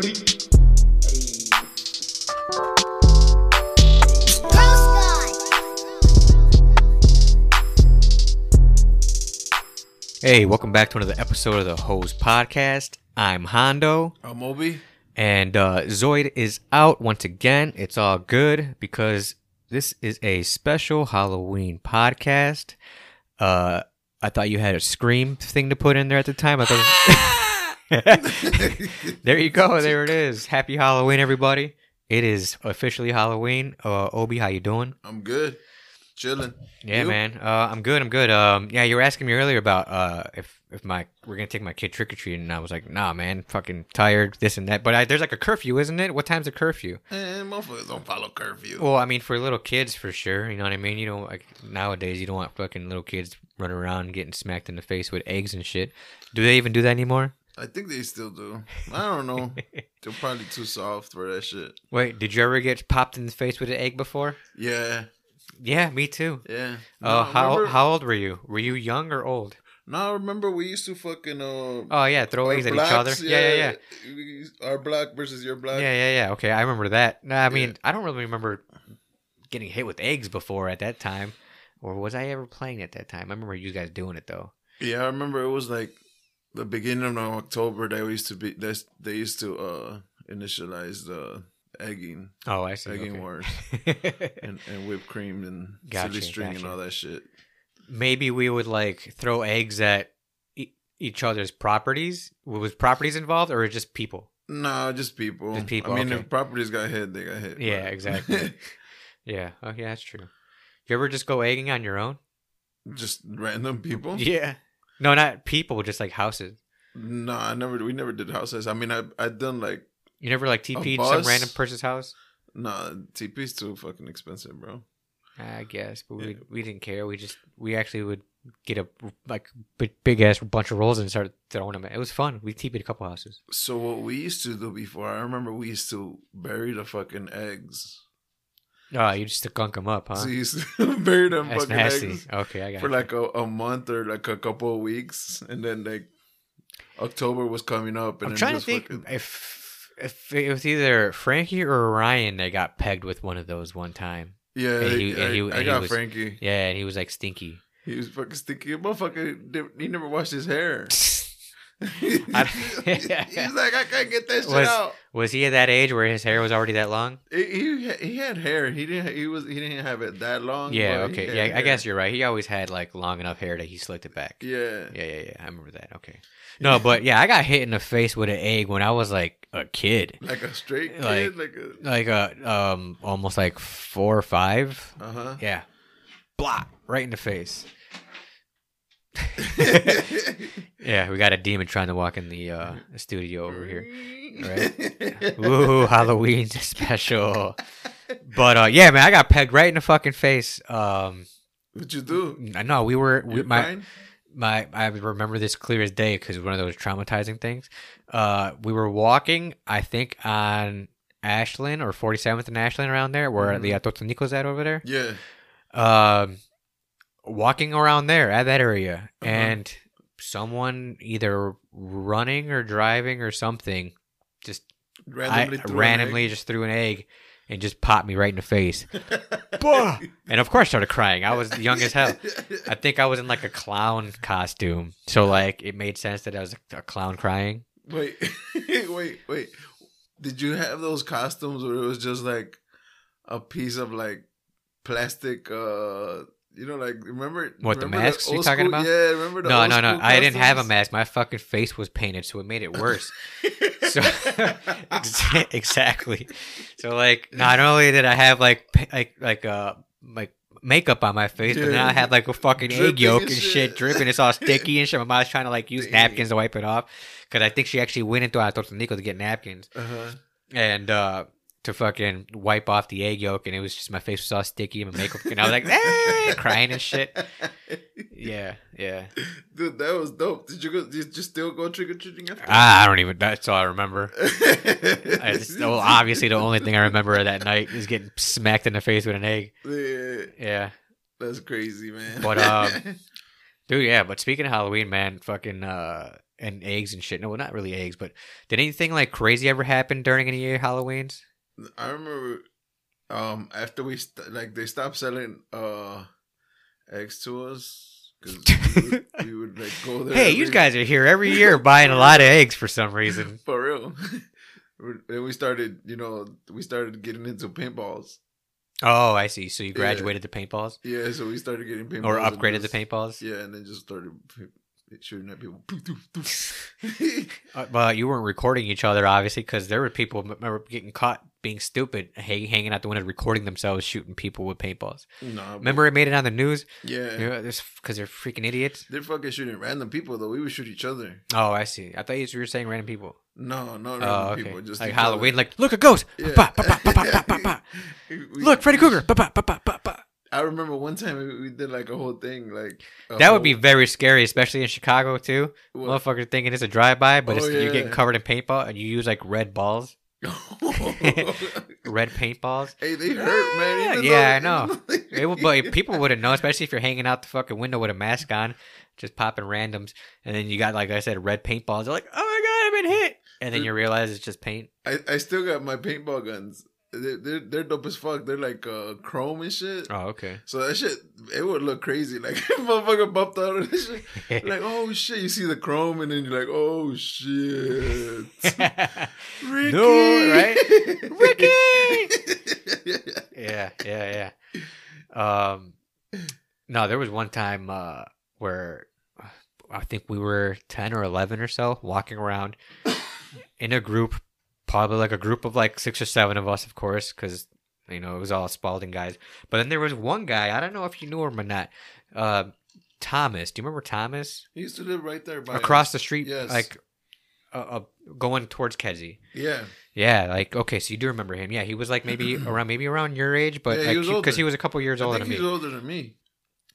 Hey, welcome back to another episode of the Hose Podcast. I'm Hondo, I'm Obi. and uh, Zoid is out once again. It's all good because this is a special Halloween podcast. Uh, I thought you had a scream thing to put in there at the time. I thought. there you go. There it is. Happy Halloween, everybody! It is officially Halloween. Uh, Obi, how you doing? I'm good. Chilling. Yeah, You? man. Uh, I'm good. I'm good. Um, yeah, you were asking me earlier about uh if if my we're gonna take my kid trick or treating, and I was like, nah, man, fucking tired, this and that. But I, there's like a curfew, isn't it? What time's the curfew? Eh, motherfuckers don't follow curfew. Well, I mean, for little kids, for sure. You know what I mean? You know, like nowadays, you don't want fucking little kids running around getting smacked in the face with eggs and shit. Do they even do that anymore? I think they still do. I don't know. They're probably too soft for that shit. Wait, did you ever get popped in the face with an egg before? Yeah. Yeah, me too. Yeah. Oh, how remember, how old were you? Were you young or old? No, I remember we used to fucking uh Oh yeah, throw eggs at each other. blacks, Yeah, yeah, yeah. Our black versus your black. Yeah, yeah, yeah. Okay, I remember that. No, I mean, Yeah. I don't really remember getting hit with eggs before at that time, or was I ever playing at that time? I remember you guys doing it though. Yeah, I remember it was like the beginning of October. They used to be. They used to uh initialize the egging, Oh, I see. egging okay. wars, and, and whipped cream and Gotcha, silly string gotcha. and all that shit. Maybe we would like throw eggs at e- each other's properties. Was properties involved, or just people? No, just people. Just people, I mean, okay. if properties got hit, they got hit. Yeah, but- exactly. Yeah. Oh, yeah, that's true. You ever just go egging on your own? just random people. Yeah. No, not people, just like houses. No, I never. We never did houses. I mean, I I done like You never like TP'd some bus? random person's house? nah. TP's too fucking expensive, bro. I guess, but we Yeah. we didn't care. We just we actually would get a like big, big ass bunch of rolls and start throwing them. It was fun. We TP'd a couple houses. So what we used to do before, I remember we used to bury the fucking eggs. Oh, you just to gunk them up, huh? So to bury them That's fucking nasty. eggs Okay, I got for you. like a, a month or like a couple of weeks, and then like October was coming up, and I'm then trying to think fucking- if if it was either Frankie or Ryan that got pegged with one of those one time. yeah, and he- I, and he- I and he got was- Frankie. Yeah, and he was like stinky. He was fucking sticky. Motherfucker, he never washed his hair. I- He's like, I can't get that shit Was- out. Was he at that age where his hair was already that long? He, he had hair. He didn't. He was. He didn't have it that long. Yeah. Okay. Yeah, I guess you're right. He always had like long enough hair that he slicked it back. Yeah. Yeah, yeah, yeah. I remember that. Okay. No, but yeah, I got hit in the face with an egg when I was like a kid, Like a straight kid. Like- Like, a. like a um almost like four or five. Uh huh. Yeah, blah, right in the face. Yeah, we got a demon trying to walk in the uh studio over here. Right. Ooh, Halloween special. But uh yeah, man, I got pegged right in the fucking face. Um, What you do? I know we were we, my my I remember this clear as day because one of those traumatizing things. Uh, we were walking, I think, on Ashland or 47th and Ashland around there, where Mhm. the Atotonico's at over there. Yeah. Um, walking around there at that area, Uh-huh. and someone either running or driving or something just Randomly. I, threw randomly just threw an egg and just popped me right in the face. and of course, I started crying. I was young as hell. I think I was in like a clown costume, so like it made sense that I was a clown crying. wait, wait, wait. Did you have those costumes where it was just like a piece of like plastic? uh You know, like remember What, the remember masks you old talking school- about? Yeah, remember the No, no, no. I didn't have a mask. My fucking face was painted, so it made it worse. So exactly. So like, not only did I have like like like uh like makeup on my face, but now I had like a fucking egg yolk and shit. shit dripping. It's all sticky and shit. My mom's trying to like use Dang. napkins to wipe it off because I think she actually went into Atotonico to get napkins Uh-huh. and uh to fucking wipe off the egg yolk, and it was just my face was all sticky and my makeup, and I was like "Ah," crying and shit. Yeah, yeah. Dude, that was dope. Did you go? Did you still go trick or treating after? Ah, I don't even. That's all I remember. I just, well, obviously, the only thing I remember of that night is getting smacked in the face with an egg. Yeah, Yeah, that's crazy, man. But, um, dude. Yeah, but speaking of Halloween, man, fucking. uh and eggs and shit. No, well, not really eggs, but did anything like crazy ever happen during any of your Halloweens? I remember um after we st- like they stopped selling uh eggs to us because we, would- we would like go there. Hey, you guys are here every year buying a lot of eggs for some reason. for real. Then we started, you know, we started getting into paintballs. Oh, I see. So you Yeah. graduated to paintballs Yeah, so we started getting paintballs or upgraded just- paintballs? Yeah, and then just started shooting at people. But you weren't recording each other, obviously, because there were people remember getting caught being stupid, hang, hanging out the window, recording themselves shooting people with paintballs. no, but- Remember, it made it on the news. Yeah, Yeah, this because they're freaking idiots. they're fucking shooting random people though. We would shoot each other. Oh, I see. I thought you were saying random people. No, no, random Oh, okay. people. Just like Halloween, other. like look a ghost. Yeah. Ba, ba, ba, Look, Freddy Krueger. I remember one time we, did like a whole thing. Like That would be very scary, especially in Chicago too. what- Motherfucker thinking it's a drive-by, but Oh, it's, you're getting covered in paintball, and you use like red balls, red paintballs. hey, they hurt, man. even Yeah, though- I know. they- It would, but people wouldn't know, especially if you're hanging out the fucking window with a mask on, just popping randoms, and then you got like I said, red paintballs. They're like, oh my god, I've been hit, and then you realize it's just paint. I, I still got my paintball guns. They're, they're, they're dope as fuck. They're like uh, chrome and shit. Oh, okay. So that shit, it would look crazy. Like, motherfucker bumped out of this shit. Like, oh shit, you see the chrome, and then you're like, oh shit. Ricky! No, right? Ricky! yeah, yeah, yeah. Um, no, there was one time uh, where I think we were ten or eleven or so walking around in a group, probably like a group of like six or seven of us, of course, because you know it was all Spaulding guys. But then there was one guy. I don't know if you knew him or not. Uh, Thomas. Do you remember Thomas? he used to live right there by Across us. the street, Yes. like uh, uh, going towards Kedzie. Yeah. Yeah, like okay, so you do remember him? Yeah, he was like maybe around maybe around your age, but Yeah, like because he was a couple years I older than me. older than me.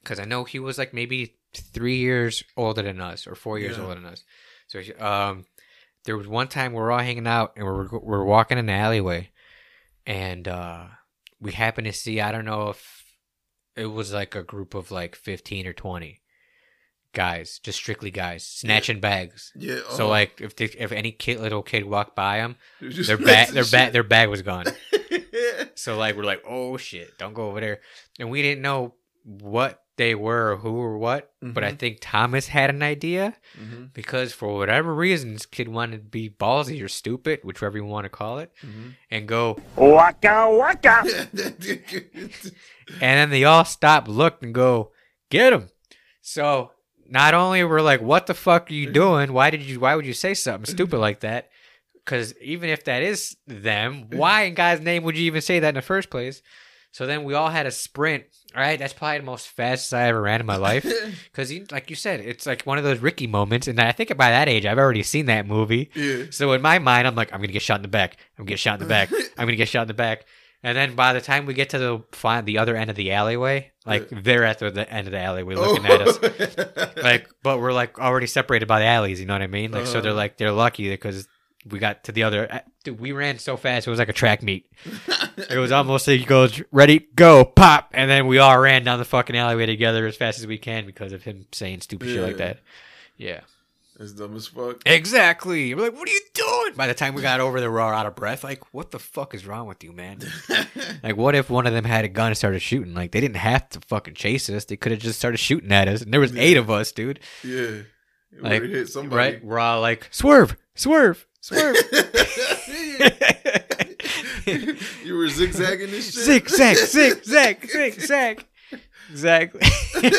Because I know he was like maybe three years older than us or four years Yeah. older than us. So um, there was one time we were all hanging out and we we're we we're walking in the alleyway, and uh, we happened to see I don't know if it was like a group of like fifteen or twenty guys, just strictly guys, snatching bags. Yeah. So oh. like if they, if any kid little kid walked by them, He was just their bag their bag their bag was gone. yeah. So like we're like, oh shit, don't go over there. And we didn't know what they were or who or what. But I Mhm. think Thomas had an idea Mhm, because for whatever reasons, this kid wanted to be ballsy or stupid, whichever you want to call it, mhm. and go. Waka waka. And then they all stop, looked, and go, get him. So not only were like, what the fuck are you doing? Why did you? Why would you say something stupid like that? Because even if that is them, why in God's name would you even say that in the first place? So then we all had a sprint. All right, that's probably the most fastest I ever ran in my life. Because, like you said, it's like one of those Ricky moments. And I think by that age, I've already seen that movie. yeah. So in my mind, I'm like, I'm gonna get shot in the back. I'm gonna get shot in the back. I'm gonna get shot in the back. And then by the time we get to the find the other end of the alleyway, like they're at the, the end of the alleyway looking at us. Like, but we're like already separated by the alleys. You know what I mean? Like, so they're Uh-huh. like they're lucky because we got to the other. Uh, dude, we ran so fast. It was like a track meet. It was almost like he goes, ready, go, pop, and then we all ran down the fucking alleyway together as fast as we can because of him saying stupid shit like that. Yeah. That's dumb as fuck. Exactly. We're like, what are you doing? By the time we got over there, we're all out of breath. Like, what the fuck is wrong with you, man? like, what if one of them had a gun and started shooting? Like, they didn't have to fucking chase us. They could have just started shooting at us. And there was eight of us, dude. yeah. It Like, hit somebody. Right? We're all like, swerve, swerve, swerve. you were zigzagging this shit. zigzag, zigzag, zigzag. Exactly. They're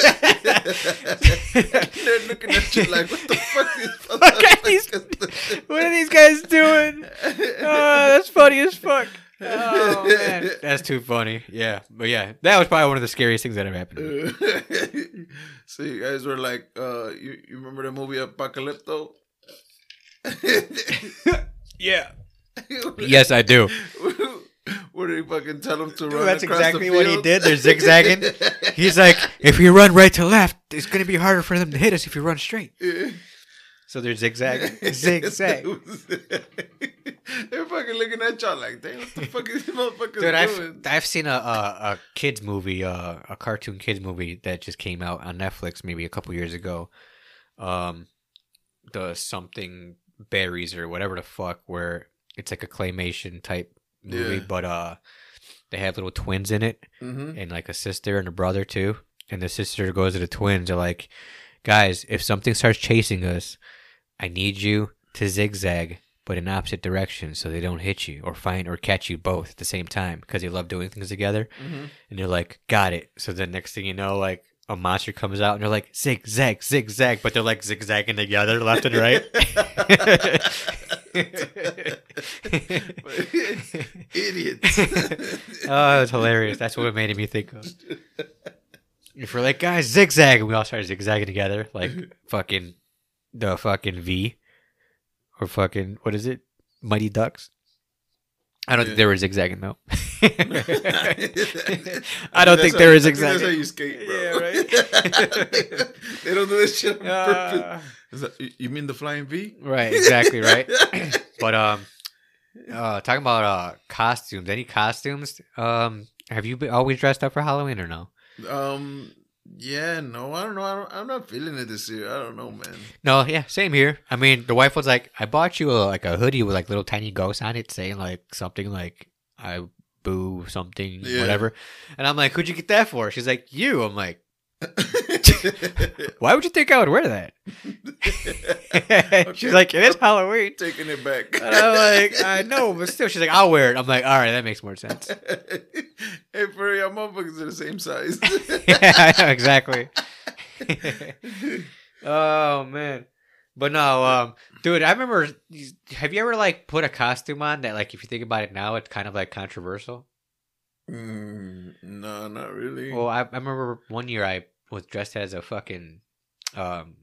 looking at you like, what the fuck is Look at these- what are these guys doing? Oh, that's funny as fuck. Oh man, that's too funny. Yeah, but yeah, that was probably one of the scariest things that ever happened. So you guys were like, uh, you, you remember the movie Apocalypto? Yeah. Yes, I do. What did he fucking tell him to Dude, run? that's across exactly the what he did. They're zigzagging. He's like, if you run right to left, it's gonna be harder for them to hit us if you run straight. Yeah. So they're zigzagging, zigzag. They're fucking looking at y'all like, damn, what the fuck is these motherfuckers doing? I've I've seen a, a a kids movie, uh, a cartoon kids movie that just came out on Netflix maybe a couple years ago. Um, the something berries or whatever the fuck, where it's like a claymation type movie, Yeah. but uh, they have little twins in it, Mm-hmm. and like a sister and a brother too. And the sister goes to the twins, They're like, guys, if something starts chasing us, I need you to zigzag, but in opposite directions, so they don't hit you or find or catch you both at the same time because they love doing things together. Mm-hmm. And they're like, got it. So then next thing you know, like a monster comes out and they're like, zigzag, zigzag, but they're like zigzagging together left and right. Idiots. oh, it's hilarious. That's what it made me think of. If we're like, guys, zigzag, and we all start zigzagging together, like fucking the fucking V, or fucking what is it, Mighty Ducks. I don't Yeah. think they were zigzagging though. I I don't think there is That's how you skate, bro. Yeah, right. they don't do this shit on purpose. Uh, Is that, you- you mean the flying V? right, exactly, right. But um, uh, talking about uh costumes. Any costumes? Um, have you been always dressed up for Halloween or no? Um. Yeah. No. I don't know. I don't, I'm not feeling it this year. I don't know, man. No, yeah, same here. I mean, the wife was like, "I bought you a, like a hoodie with like little tiny ghosts on it, saying like something like I boo something Yeah. whatever," and I'm like, "Who'd you get that for?" She's like, "You." I'm like, "Why would you think I would wear that?" She's Okay. like, "It is Halloween." Taking it back. And I'm like, "I know, but still." She's like, "I'll wear it." I'm like, "All right, that makes more sense." hey, for y'all motherfuckers are the same size. yeah, know, exactly. oh man, but no, um, dude, I remember. Have you ever like put a costume on that? Like, if you think about it now, it's kind of like controversial. mm, no, not really. Well, I, I remember one year I was dressed as a fucking um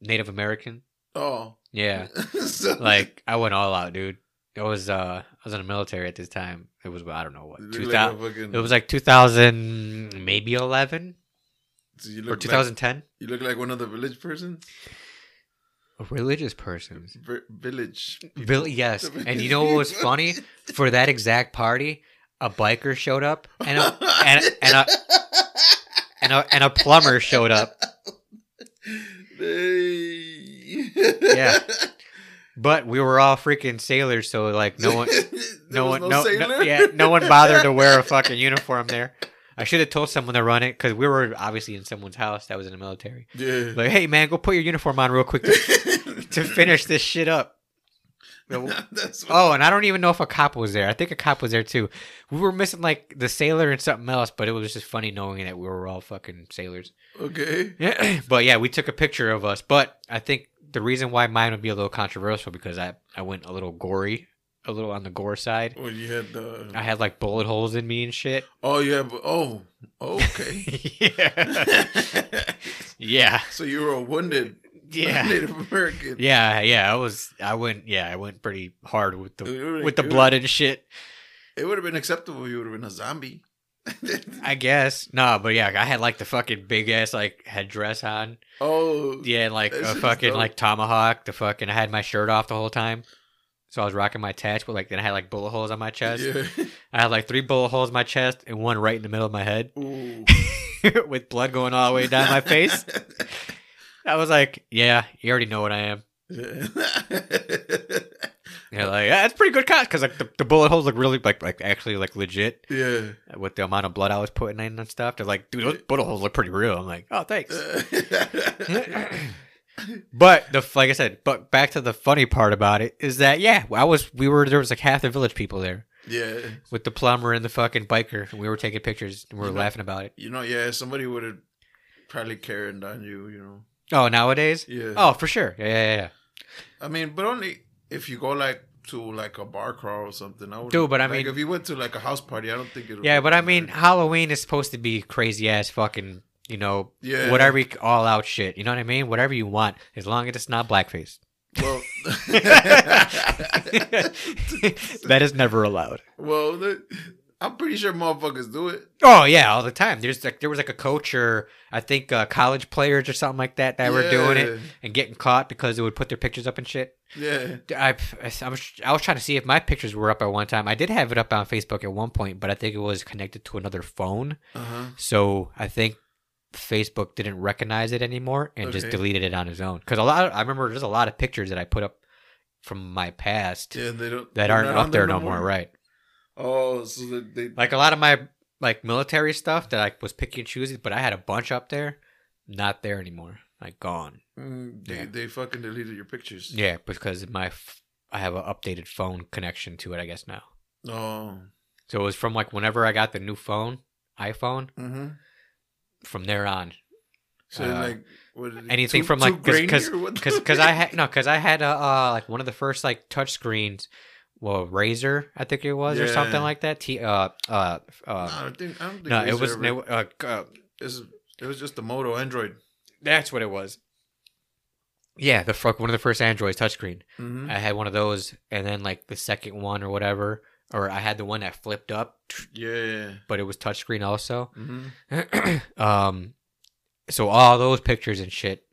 Native American. oh, Yeah, So- like I went all out, dude. It was uh, I was in the military at this time. It was I don't know what You two look like fucking- It was like two thousand, maybe eleven so you or 2010? like- You look like one of the village persons. A religious person. Vi- village. Bill, yes. And you know what was funny? For that exact party, a biker showed up and a, and, and a and a and a plumber showed up. yeah. But we were all freaking sailors, so like no one, no one, no, no, sailor? yeah, no one bothered to wear a fucking uniform there. I should have told someone to run it because we were obviously in someone's house that was in the military. Yeah. Like, hey man, go put your uniform on real quick to, to finish this shit up. Oh, and I don't even know if a cop was there. I think a cop was there too. We were missing like the sailor and something else, but it was just funny knowing that we were all fucking sailors. okay. Yeah, but yeah, we took a picture of us. But I think the reason why mine would be a little controversial because I I went a little gory, a little on the gore side. Well, you had the. I had like bullet holes in me and shit. oh yeah. But, oh. Okay. yeah, yeah, so you were a wounded yeah. Native American. Yeah, yeah, I was. I went. Yeah, I went pretty hard with the with the blood and shit. It would have been acceptable if you would have been a zombie. I guess. No, but yeah, I had like the fucking big ass like headdress on. oh. Yeah, and like a fucking dope. like tomahawk. The fucking I had my shirt off the whole time. So I was rocking my attach, but like then I had like bullet holes on my chest. Yeah. I had like three bullet holes in my chest and one right in the middle of my head Ooh. with blood going all the way down my face. I was like, yeah, you already know what I am. Yeah. You're like, yeah, it's pretty good cut because like the, the bullet holes look really like like actually like legit yeah. with the amount of blood I was putting in and stuff. They're like, dude, those bullet holes look pretty real. I'm like, oh, thanks. But the like I said, but back to the funny part about it is that yeah, I was we were there was like half the village people there yeah. with the plumber and the fucking biker, and we were taking pictures and we were You know- laughing about it. You know, yeah, somebody would have probably carried on you, you know. Oh, nowadays? Yeah. Oh, for sure. Yeah, yeah, yeah. I mean, but only if you go like to like a bar crawl or something. I would Dude, but I like, mean- if you went to like a house party, I don't think it. would Yeah, but I mean. Halloween is supposed to be crazy ass fucking, you know, Yeah. whatever all out shit. You know what I mean? Whatever you want, as long as it's not blackface. well, that is never allowed. well, the, I'm pretty sure motherfuckers do it. Oh yeah, all the time. There's like there was like a coach or I think uh, college players or something like that that were doing it and getting caught because they would put their pictures up and shit. Yeah. I, I, was, I was trying to see if my pictures were up at one time. I did have it up on Facebook at one point, but I think it was connected to another phone. Uh huh. So I think Facebook didn't recognize it anymore and just deleted it on his own. Because a lot, of, I remember there's a lot of pictures that I put up from my past Yeah, they don't. that aren't up there no more. Right. Oh, so they Like a lot of my like military stuff that I was picky and choosy, but I had a bunch up there, not there anymore. Like gone. mm, they, Yeah. they fucking deleted your pictures. Yeah, because my f- I have an updated phone connection to it. I guess now. Oh. So it was from like whenever I got the new phone, iPhone. Mm-hmm. From there on, So Uh, like what did it- anything too- from like because because because I had no because I had a uh, like one of the first like touch screens, well Razr I think it was or something like that. T uh uh No, uh I don't think I don't think no it was ever- it, uh, uh, was it was just the Moto Android. that's what it was. Yeah, the fuck one of the first Androids touchscreen. Mm-hmm. I had one of those, and then like the second one or whatever, or I had the one that flipped up, Yeah. but it was touchscreen also. Mm-hmm. um, so all those pictures and shit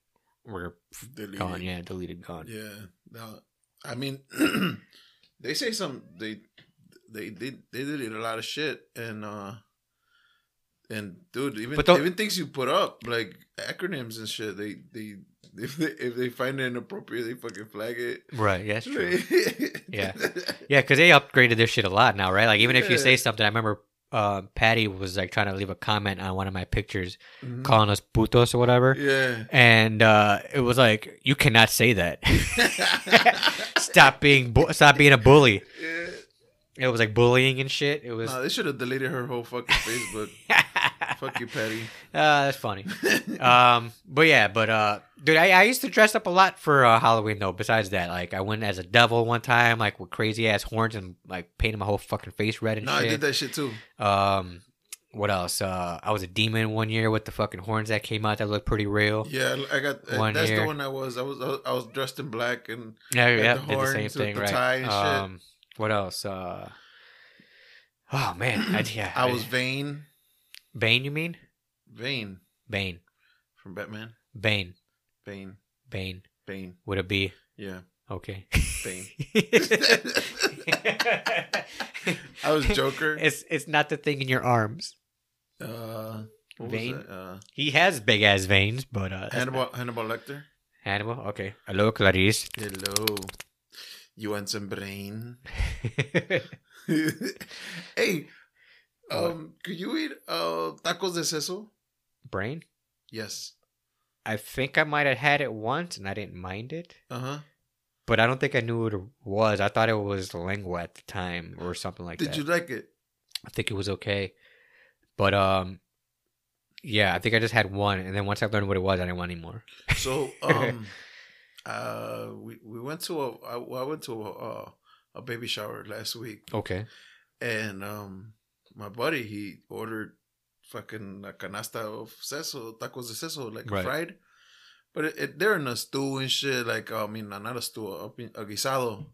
were Deleted. gone. Yeah, deleted, gone. Yeah. No, I mean, they say some they they they they did a lot of shit and uh and dude even even things you put up like acronyms and shit they they if they if they find it inappropriate they fucking flag it. Right. Yeah, that's true. yeah. Yeah, because they upgraded their shit a lot now, right? Like even if you say something, I remember uh, Patty was like trying to leave a comment on one of my pictures, Mhm. calling us putos or whatever, Yeah. and uh, it was like you cannot say that. stop being bu- stop being a bully. yeah. It was like bullying and shit. It was. No, they should have deleted her whole fucking Facebook. Fuck you, Patty. Uh, that's funny. um, but yeah, but uh, dude, I, I used to dress up a lot for uh, Halloween though. Besides that, like I went as a devil one time, like with crazy ass horns and like painted my whole fucking face red and shit. no, I did that shit too. Um, what else? Uh, I was a demon one year with the fucking horns that came out that looked pretty real. Yeah, I got. uh, One that's year. the one I was. I was. I was- dressed in black and Yeah, yeah, the did the same horns with thing, the right? tie and shit. What else? Uh, oh man, I, yeah, I was Vane. Bane. You mean Vane Bane? from Batman. Bane, Bane. Bane. Bane. Would it be Yeah. okay? Bane. I was Joker. It's it's not the thing in your arms. Uh, Vane? Uh, He has big ass veins, but uh, Hannibal. not- Hannibal Lecter. Hannibal. Okay. Hello, Clarice. Hello. You want some brain? hey, um, could you eat uh tacos de seso? Brain. Yes. I think I might have had it once, and I didn't mind it. Uh huh. But I don't think I knew what it was. I thought it was lengua at the time or something like Did that. Did you like it? I think it was okay. But um yeah, I think I just had one and then once I learned what it was, I didn't want any more. So, um, uh, we we went to a I, I went to a uh, a baby shower last week, Okay. and um, my buddy he ordered fucking a canasta of seso tacos de seso like Right. fried, but it, it, they're in a stew and shit. Like I mean, not a stew, a, a guisado,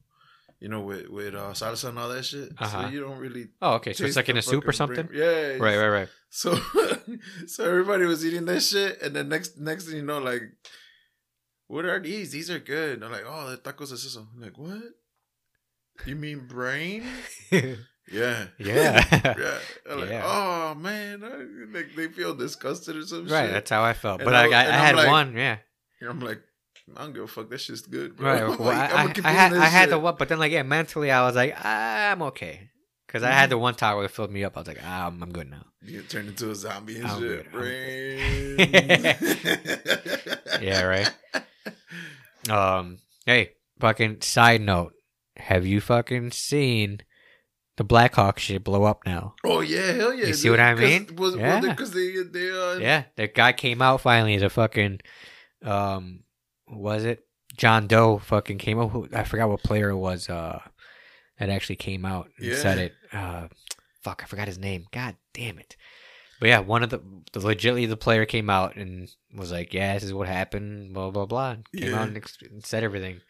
you know, with with uh, salsa and all that shit. Uh-huh. So you don't really. Oh, okay. So it's like in a soup or something? brain- Yeah. Right, right, right. So, so everybody was eating that shit, and then next next thing you know, like, what are these? These are good. And I'm like, oh, the tacos de seso. I'm like, what? You mean brain? Yeah. yeah. yeah. I'm like, Yeah. oh man, I, like they feel disgusted or some right, shit. that's how I felt. And But I I, I, had like- one, yeah. I'm like, I don't give a fuck. That shit's good, bro. Right. Well, like, I, I, I had I had the one, but then like yeah, mentally I was like I'm okay because I had the one taco that filled me up. I was like ah, I'm, I'm good now. You turn into a zombie and I'm shit. good, Brain. Yeah, right. Um, hey, fucking side note, have you fucking seen the Blackhawk shit blow up now? Oh yeah, hell yeah. You see what I mean? Was, Yeah. Because they, they, uh, Yeah, the guy came out finally as a fucking um, was it John Doe? Fucking came out. Who, I forgot what player it was. Uh, that actually came out and said it. Uh, fuck, I forgot his name. God damn it. But yeah, one of the, the legitly the player came out and was like, "Yeah, this is what happened." Blah blah blah. Came Yeah. out and, ex- and said everything.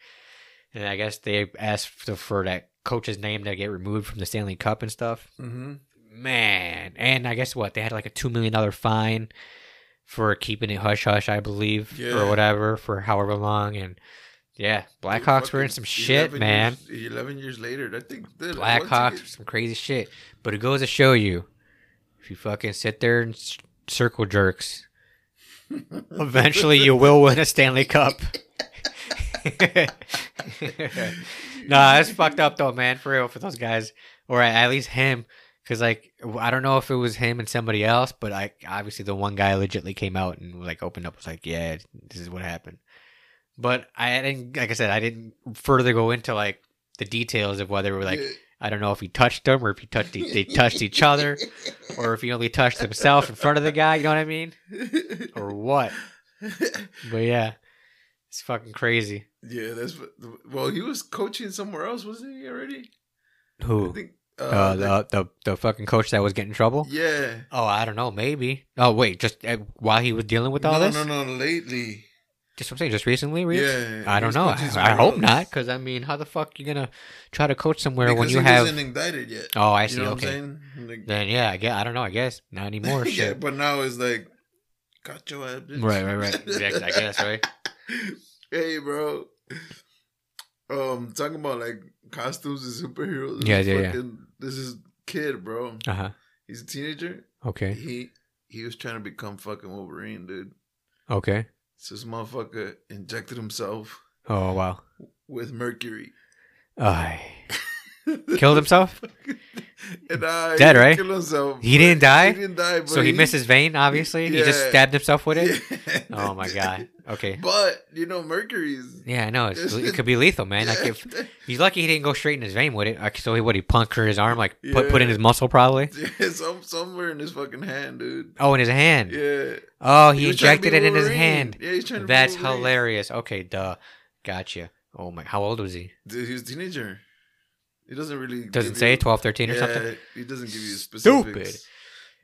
And I guess they asked for, for that coach's name to get removed from the Stanley Cup and stuff Mm-hmm. man and i guess what they had like a two million dollar fine for keeping it hush hush i believe Yeah. or whatever for however long and yeah blackhawks were in some shit man Years, Eleven years later, I think. dude, once you blackhawks some crazy shit but it goes to show you if you fucking sit there and s- circle jerks Eventually, you will win a Stanley Cup. nah, that's fucked up though, man. For real, for those guys, or at least him, because like I don't know if it was him and somebody else, but like obviously the one guy legitly came out and like opened up was like, yeah, this is what happened. But I didn't, like I said, I didn't further go into like the details of whether we're like. I don't know if he touched them or if he touched they touched each other or if he only touched himself in front of the guy. You know what I mean? Or what? But yeah, it's fucking crazy. yeah, that's. Well, he was coaching somewhere else, wasn't he already? I Who? think. Uh, the, the the fucking coach that was getting in trouble. yeah. Oh, I don't know. Maybe. Oh, wait. Just uh, while he was dealing with all this? no, this. no, no. Lately. Just I'm saying. Just recently. Re- Yeah. I don't know. I, I hope not. Because I mean, how the fuck you gonna try to coach somewhere when you he have? wasn't indicted yet. Oh, I You see. know what okay. I'm saying? Like, Then yeah, I guess I don't know. I guess not anymore. yeah, Shit. but now it's like, got your ass. Right, right, right. Exactly. I guess right. hey, bro. Um, talking about like costumes and superheroes. Yeah, yeah, yeah. This is kid, bro. Uh huh. He's a teenager. Okay. He he was trying to become fucking Wolverine, dude. Okay. So this motherfucker injected himself Oh wow. with mercury. I killed himself. and I Dead, right? Killed himself. He didn't die? He didn't die. But So he missed his vein. Obviously, he just stabbed himself with it. Yeah. Oh my god. Okay. But you know, mercury's. Yeah, I know. It's, it could be lethal, man. Like if he's lucky, he didn't go straight in his vein with it. Like, so he would he puncture his arm, like put put in his muscle, probably. Yeah, some somewhere in his fucking hand, dude. Oh, in his hand. Yeah. Oh, he, to injected it in his hand. Yeah, he's trying to. That's hilarious. Okay, duh. Gotcha. Oh my, how old was he? Dude, he was a teenager. He doesn't really Doesn't say you- 12, 13 or yeah, something. He doesn't give you specifics. Stupid.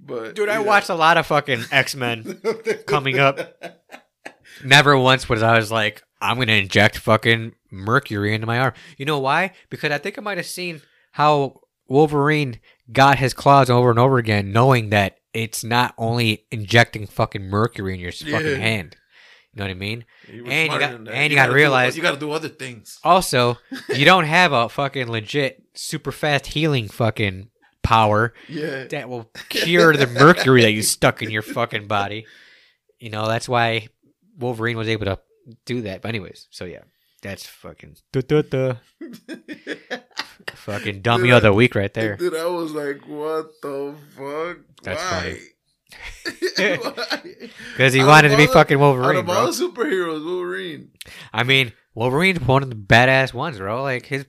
But Dude, I yeah. watched a lot of fucking X Men. coming up. Never once was I was like, I'm gonna inject fucking mercury into my arm. You know why? Because I think I might have seen how Wolverine got his claws over and over again, knowing that it's not only injecting fucking mercury in your s- fucking Yeah. hand. You know what I mean? You And you got- and you gotta do- realize- you got to do other things. Also, you don't have a fucking legit super fast healing fucking power Yeah. that will cure the mercury that you stuck in your fucking body. You know, that's why Wolverine was able to do that. But anyways, so yeah, that's fucking fucking dummy Dude, of the week right there. Dude, I was like, what the fuck? That's Why? Because he wanted to be the- fucking Out Wolverine, of all bro. superheroes, Wolverine. I mean, Wolverine's one of the badass ones, bro. Like his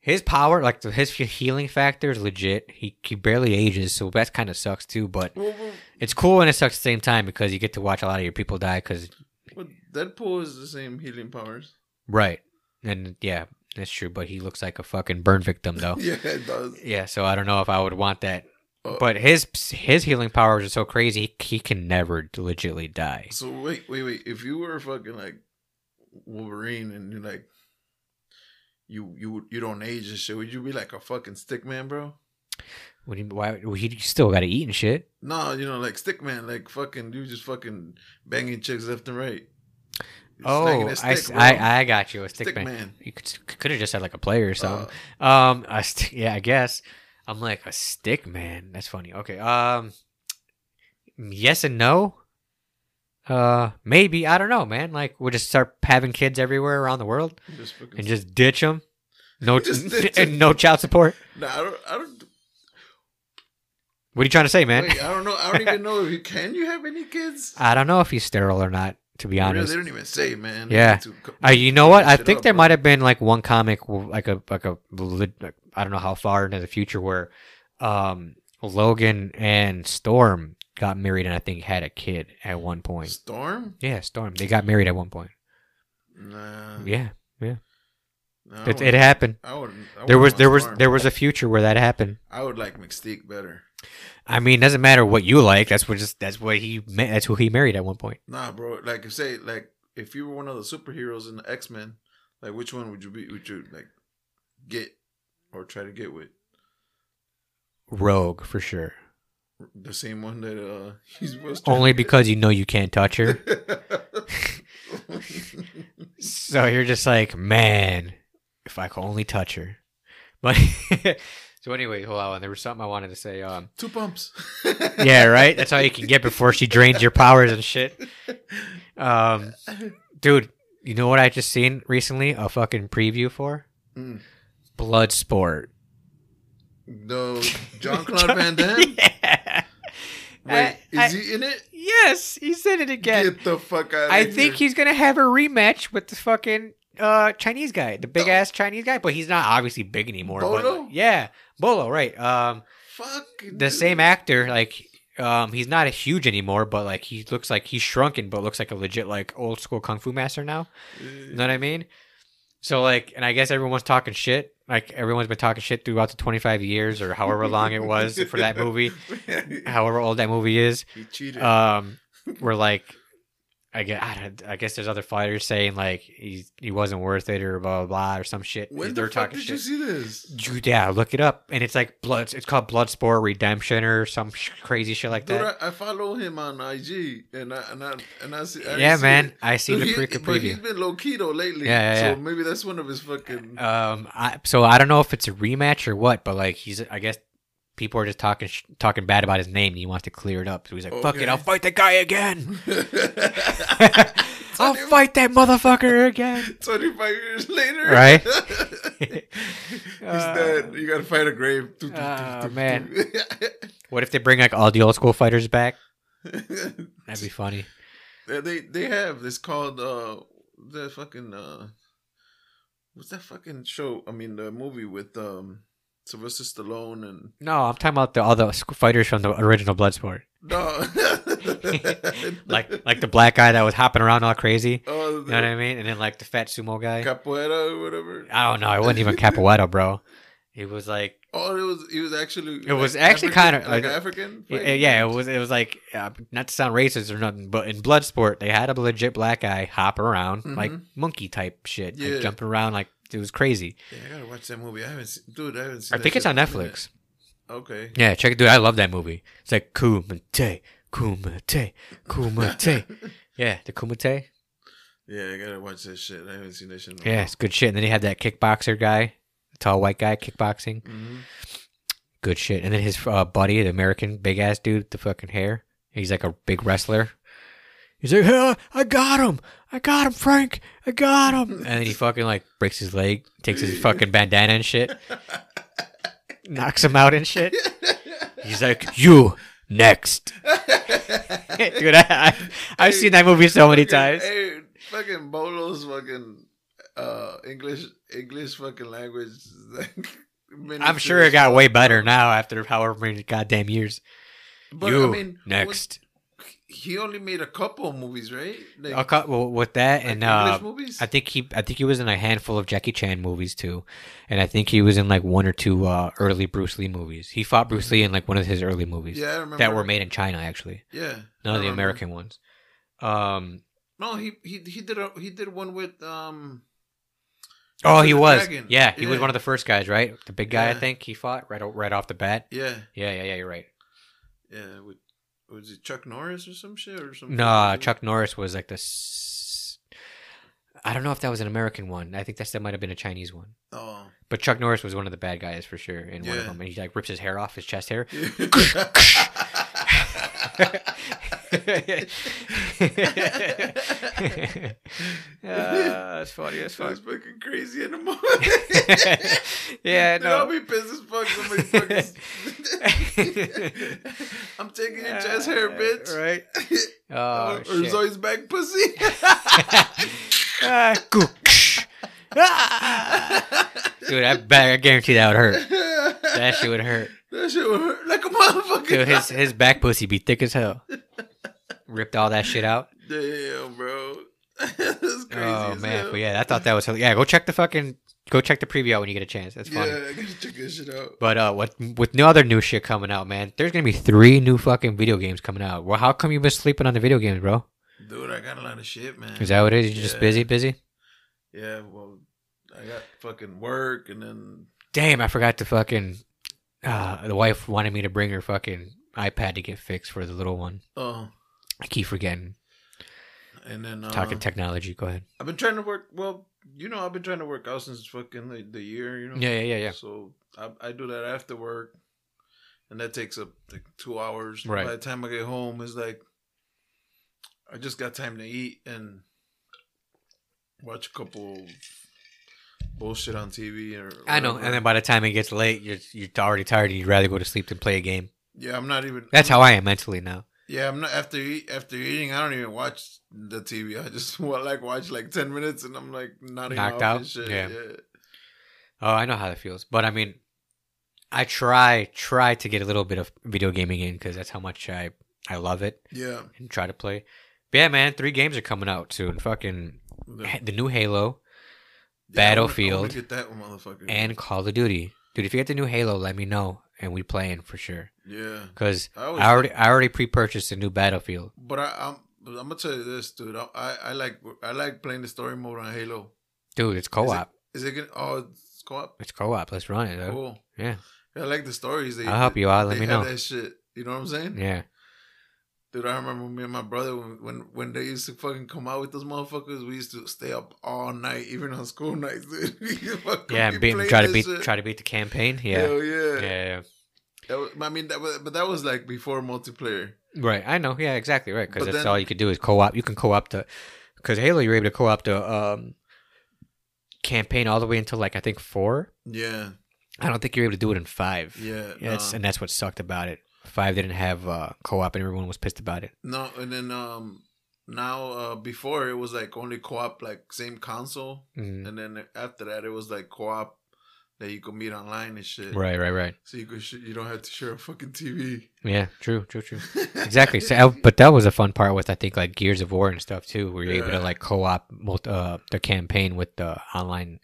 his power, like his healing factor is legit. He he barely ages, so that kind of sucks too. But well, it's cool and it sucks at the same time because you get to watch a lot of your people die. Because well, Deadpool is the same healing powers. right, and yeah, that's true. But he looks like a fucking burn victim, though. Yeah, it does. Yeah, so I don't know if I would want that. Uh, But his his healing powers are so crazy, he, can never legitimately die. So wait, wait, wait. If you were fucking like Wolverine and you're like you you you don't age and shit, would you be like a fucking stick man, bro? What do you, why well, he still got to eat and shit? No, you know, like stick man, like fucking you just fucking banging chicks left and right. Oh, stick, bro. I I got you a stick, Stick man. man. You could could have just had like a player or something. Uh, um, st- yeah, I guess I'm like a stick man. That's funny. Okay. Um, yes and no. Uh, maybe I don't know, man. Like we'll just start having kids everywhere around the world just and just ditch them. No, Just ditch 'em. and no child support. Nah, I don't. I don't. What are you trying to say, man? Wait, I don't know. I don't even know if you can. You have any kids? I don't know if he's sterile or not. To be Really, honest, they don't even say, man. Yeah. They need to co- Uh, you know what? I think up, there might have been like one comic, like a like a I don't know how far into the future where um Logan and Storm got married and I think had a kid at one point. Storm. Yeah, Storm. They got married at one point. Nah. Yeah, no, it, it happened. I wouldn't. I There was there was Storm. there was a future where that happened. I would like Mystique better. I mean, doesn't matter what you like. That's what just that's what he that's who he married at one point. Nah, bro. Like I say like if you were one of the superheroes in the X Men, like which one would you be? Would you like get or try to get with? Rogue for sure. The same one that uh he's Only because you know you can't touch her. So you're just like, man, if I could only touch her. But so anyway, hold on. There was something I wanted to say. Um, Two pumps. yeah, right. That's all you can get before she drains your powers and shit. Um, dude, you know what I just seen recently? A fucking preview for Mm. Bloodsport. No, Jean-Claude Van Damme. yeah. Wait, I- is I- he in it? Yes, he's in it again. Get the fuck out! I think here. he's gonna have a rematch with the fucking uh Chinese guy, the big ass Chinese guy, but he's not obviously big anymore. but, Bolo? yeah, Bolo, right? Um, fuck the dude. same actor, like, um, he's not huge anymore, but like he looks like he's shrunken, but looks like a legit like old school kung fu master now. You know what I mean? So like, and I guess everyone's talking shit. Like everyone's been talking shit throughout the twenty five years or however long it was for that movie, however old that movie is. he cheated. Um, we're like, I guess, I, don't- I guess there's other fighters saying like he he wasn't worth it or blah blah blah or some shit. when They're the fuck talking did you see this? You- Yeah, look it up, and it's like blood. It's called Bloodsport Redemption or some sh- crazy shit like Dude, that. I, I follow him on IG, and I and I and I see. I yeah, see man, it. I see Dude, the he- pre- but he's preview. been low key though lately. Yeah, yeah, So maybe that's one of his fucking. Um, I, so I don't know if it's a rematch or what, but like he's, I guess people are just talking sh- talking bad about his name, and he wants to clear it up. So he's like, "Fuck it, I'll fight the guy again. I'll fight that motherfucker again." Twenty five years later, Right? he's Uh, dead. You gotta fight a grave. Oh, man. What if they bring like all the old school fighters back? That'd be funny. Yeah, they they have. It's called uh the fucking uh what's that fucking show? I mean the movie with um Sylvester Stallone and No, I'm talking about the all the fighters from the original Bloodsport, no like like the black guy that was hopping around all crazy. oh, You know what I mean? And then like the fat sumo guy. capoeira or whatever. I don't know. It wasn't even Capoeira, bro. It was like Oh, it was it was actually It was actually kinda- like like- African. yeah, it was it was like uh, not to sound racist or nothing, but in Bloodsport they had a legit black guy hop around like Mhm. monkey type shit, Yeah. like jumping around like it was crazy. Yeah, I gotta watch that movie. I haven't seen, dude. I haven't seen. I think it's on in a minute. Netflix. Okay. Yeah, check it, dude. I love that movie. It's like Kumite, Kumite, Kumite. yeah, the Kumite. Yeah, I gotta watch that shit. I haven't seen that shit. Yeah, it's good shit. And then he had that kickboxer guy, tall white guy kickboxing. hmm Good shit. And then his uh, buddy, the American big ass dude, with the fucking hair. He's like a big wrestler. He's like, hey, I got him. I got him, Frank. I got him. And then he fucking like breaks his leg, takes his fucking bandana and shit, knocks him out and shit. He's like, you next. Dude, I, I, I've seen that movie so many times. Hey, fucking Bolo's fucking uh English English fucking language. I'm sure it got way better now after however many goddamn years. But you I mean, next. He only made a couple movies, right? Like, cut well, with that, like and uh, movies. I think he, I think he was in a handful of Jackie Chan movies too, and I think he was in like one or two uh, early Bruce Lee movies. He fought Bruce Lee in like one of his early movies yeah, I remember that were made in China, actually, Yeah, none of the. American ones. Um, No, he he he did a he did one with um. oh, he was, Dragon. yeah, he was one of the first guys, right? The big guy, I think he fought right right off the bat. Yeah, Yeah, yeah, yeah, you're right. yeah. With was it Chuck Norris or some shit or something? No, Chuck Norris was like the. S- I don't know if that was an American one. I think that's that might have been a Chinese one. Oh. But Chuck Norris was one of the bad guys for sure in one of them, and he like rips his hair off, his chest hair. That's funny. That's That's funny. fucking crazy in the moment. yeah, Dude, I'll be pissed as fuck. Somebody fucking. I'm taking your chest hair, bitch. Right? Oh, or, or. Zoe's back pussy. Ah. Ah. Dude, I, bet, I guarantee that would hurt. That shit would hurt. That shit would hurt like a motherfucker. Dude, his his back pussy be thick as hell. Ripped all that shit out. Damn, bro. That's crazy. oh man, hell. but yeah, I thought that was yeah. Go check the fucking go check the preview out when you get a chance. That's funny. Yeah, I check that shit out. But uh, with with no other new shit coming out, man, there's gonna be three new fucking video games coming out. Well, how come you been sleeping on the video games, bro? Dude, I got a lot of shit, man. Is that what it is? You're just busy, busy. Yeah, well, I got fucking work and then Damn, I forgot to fucking. Uh, the wife wanted me to bring her fucking iPad to get fixed for the little one. oh, I keep forgetting. And then uh, Talking technology. Go ahead. I've been trying to work. Well, you know, I've been trying to work out since fucking the, the year. You know. Yeah, yeah, yeah, yeah. So I, I do that after work, and that takes up like two hours. Right. By the time I get home, it's like I just got time to eat and watch a couple bullshit on TV or. I know. And then by the time it gets late, you're you're already tired and you'd rather go to sleep than play a game. yeah, I'm not even. That's how I am mentally now. Yeah, I'm not after eat, after eating. I don't even watch the TV. I just wa- like watch like ten minutes, and I'm like nodding Knocked out? Yeah. yeah. Oh, I know how that feels. But I mean, I try try to get a little bit of video gaming in because that's how much I I love it Yeah. and try to play. But yeah, man, three games are coming out soon. Fucking Yeah, the new Halo I wanna- I Battlefield wanna get that motherfucker. and Call of Duty. Dude, if you get the new Halo, let me know and we playing for sure. Yeah, Because I I already I already pre-purchased a new Battlefield. but I, I'm I'm gonna tell you this, dude. I, I like I like playing the story mode on Halo. Dude, it's co-op. Is it gonna? Oh, it's co-op. It's co-op. Let's run it. though. Cool. Yeah. I like the stories. They, I'll help you out. Let me know. that shit. You know what I'm saying? Yeah. Dude, I remember me and my brother when, when when they used to fucking come out with those motherfuckers. We used to stay up all night, even on school nights. Dude. Yeah, be playing try to beat shit. try to beat the campaign. Yeah. Hell Yeah. yeah. yeah. I mean, that was, but that was like before multiplayer. Right. I know. Yeah, exactly right. Because that's then- all you could do is co-op. You can co-op the because Halo, you're able to co-op the um, campaign all the way until like I think four. Yeah, I don't think you're able to do it in five. yeah. Yeah, it's, no. and that's what sucked about it. Five didn't have uh, co-op, and everyone was pissed about it. No, and then um now uh before it was like only co-op like same console, Mhm. and then after that it was like co-op that you can meet online and shit. Right, right, right. So you could sh- you don't have to share a fucking TV. Yeah, true, true, true. exactly. So, uh, but that was a fun part with I think like Gears of War and stuff too, where you're able to like co-op multi- uh, the campaign with the online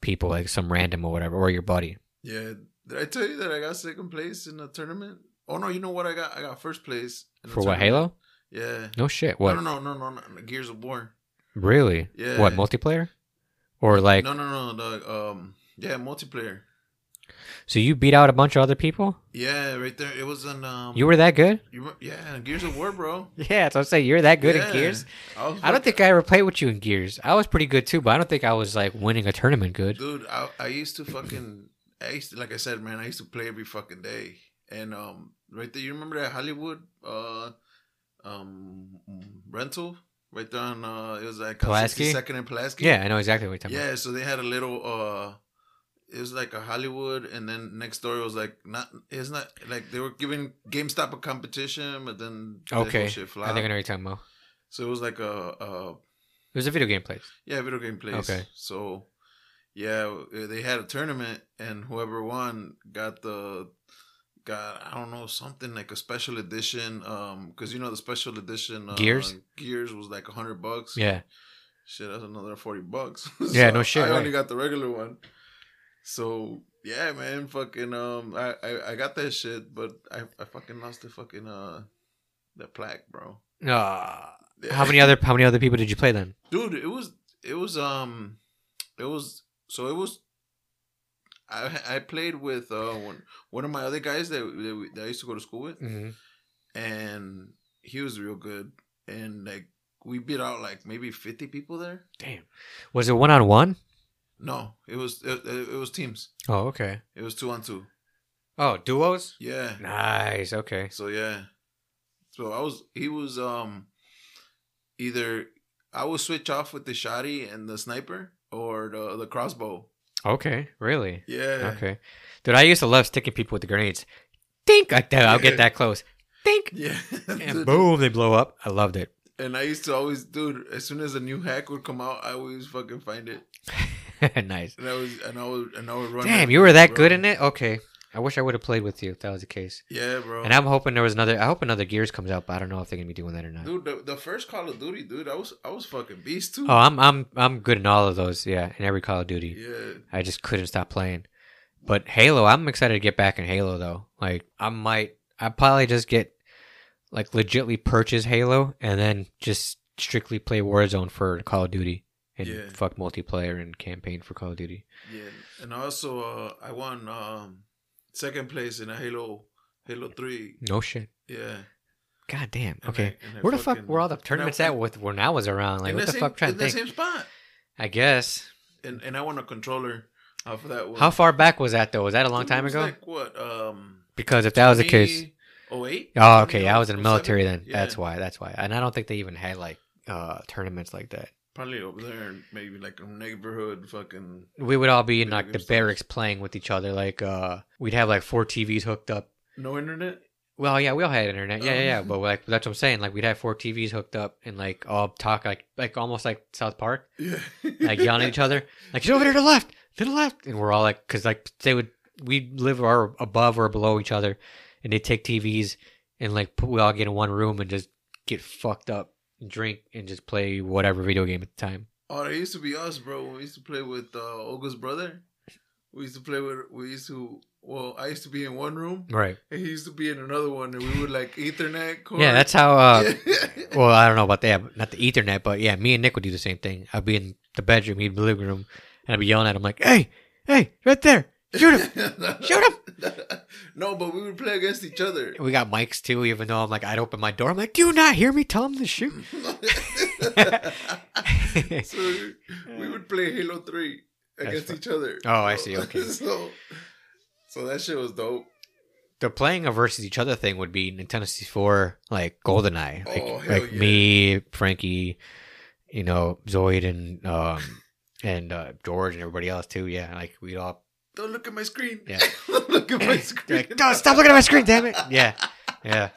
people, like some random or whatever, or your buddy. Yeah. Did I tell you that I got second place in the tournament? Oh no, you know what I got? I got first place For what. Halo? Yeah. No shit. What? No, no, no, no, no, no. Gears of War. Really? Yeah. What multiplayer? Or like, no, no, no. The um, yeah, multiplayer. so you beat out a bunch of other people? Yeah, right there. It was in um. You were that good? You were, yeah, Gears of War, bro. Yeah, that's what I'm saying. You're that good Yeah. at Gears. I, I don't think I ever played with you in Gears. I was pretty good too, but I don't think I was like winning a tournament good. dude. I I used to fucking. I used to, like I said, man. I used to play every fucking day, and um, right there. You remember that Hollywood uh, um, rental right there on uh, it was like Pulaski? Second and Pulaski. Yeah, I know exactly what you're talking about. Yeah, so they had a little uh it was like a Hollywood and then next door it was like not it's not like they were giving GameStop a competition but then that about. whole Okay. shit I think I know you're talking about. so it was like a, a It was a video game place. yeah, video game place. Okay. So yeah, they had a tournament and whoever won got the got I don't know something like a special edition um cuz you know the special edition uh, Gears? Gears was like a 100 bucks. Yeah. Shit, that's another forty bucks. Yeah, no shit, I only got the regular one. So yeah, man, fucking um, I, I, I got that shit, but I, I fucking lost the fucking uh, the plaque, bro. Uh, Yeah. how many other how many other people did you play then? Dude, it was it was um, it was so it was. I I played with uh one one of my other guys that that, we- that I used to go to school with, Mm-hmm. and he was real good, and like we beat out like maybe fifty people there. Damn. Was it one on one? No, it was it, it was teams. Oh, okay. It was two on two. Oh, duos. Yeah. Nice. Okay. So yeah. So I was he was um either I would switch off with the shotty and the sniper or the the crossbow. Okay. Really. Yeah. Okay. Dude, I used to love sticking people with the grenades. Think like that. I'll get that close. Think. Yeah. And boom, they blow up. I loved it. And I used to always dude, as soon as a new hack would come out, I always fucking find it. nice. And I was and I would and I would run Damn, you were that bro. good in it. Okay. I wish I would have played with you if that was the case. Yeah, bro. And I'm hoping there was another. I hope another Gears comes out, but I don't know if they're gonna be doing that or not. dude, the, the first Call of Duty, dude, I was I was fucking beast too. Oh, I'm I'm I'm good in all of those. Yeah, in every Call of Duty. yeah. I just couldn't stop playing. But Halo, I'm excited to get back in Halo though. Like I might, I probably just get like legitly purchase Halo and then just strictly play Warzone for Call of Duty and Yeah. fuck multiplayer and campaign for Call of Duty. Yeah, and also uh, I won um, second place in a Halo Halo Three. No shit. Yeah, God damn. And Okay. I- and Where the fuck were all the and I- tournaments at with when I was around? Like, what the same, fuck? I'm trying in to the think. same spot. I guess. And and I won a controller off of that one. How far back was that though? Was that a long time ago? Like what? Um. because if that was the case, Oh eight. oh okay, I was in the military then. Yeah. That's why. That's why. And I don't think they even had like uh tournaments like that. Probably over there, maybe like a neighborhood fucking. We would all be in like the stores. barracks playing with each other. Like uh, we'd have like four TVs hooked up. No internet. Well, yeah, we all had internet. Yeah, yeah, yeah. Oh. But like that's what I'm saying. Like we'd have four TVs hooked up and like all talk like like almost like South Park, Yeah. like yelling at each other, like get over there to the left, to the left, and we're all like, because like they would we live or above or below each other, and they take TVs and like put, we all get in one room and just get fucked up, drink, and just play whatever video game at the time. Oh, that used to be us, bro. When we used to play with uh, Olga's brother. We used to play with. We used to. Well, I used to be in one room, Right. and he used to be in another one, and we would like Ethernet. Cord. Yeah, that's how. uh Well, I don't know about that, not the Ethernet, but yeah, me and Nick would do the same thing. I'd be in the bedroom, he'd be in the living room, and I'd be yelling at him like, "Hey, hey, right there, shoot him!" Shoot him! no, but we would play against each other. We got mics too, even though I'm like, I'd open my door, I'm like, "Do you not hear me? Tell him to shoot." so we would play Halo Three against fun. each other. Oh, I see, okay. so, so that shit was dope. the playing a versus each other thing would be Nintendo 64, like GoldenEye, like Oh, hell like yeah. me, Frankie, you know, Zoid, and um and uh, George and everybody else too. Yeah, like we'd all Don't look at my screen. Yeah. Don't look at my screen. like, "Don't stop looking at my screen, damn it! Yeah, yeah.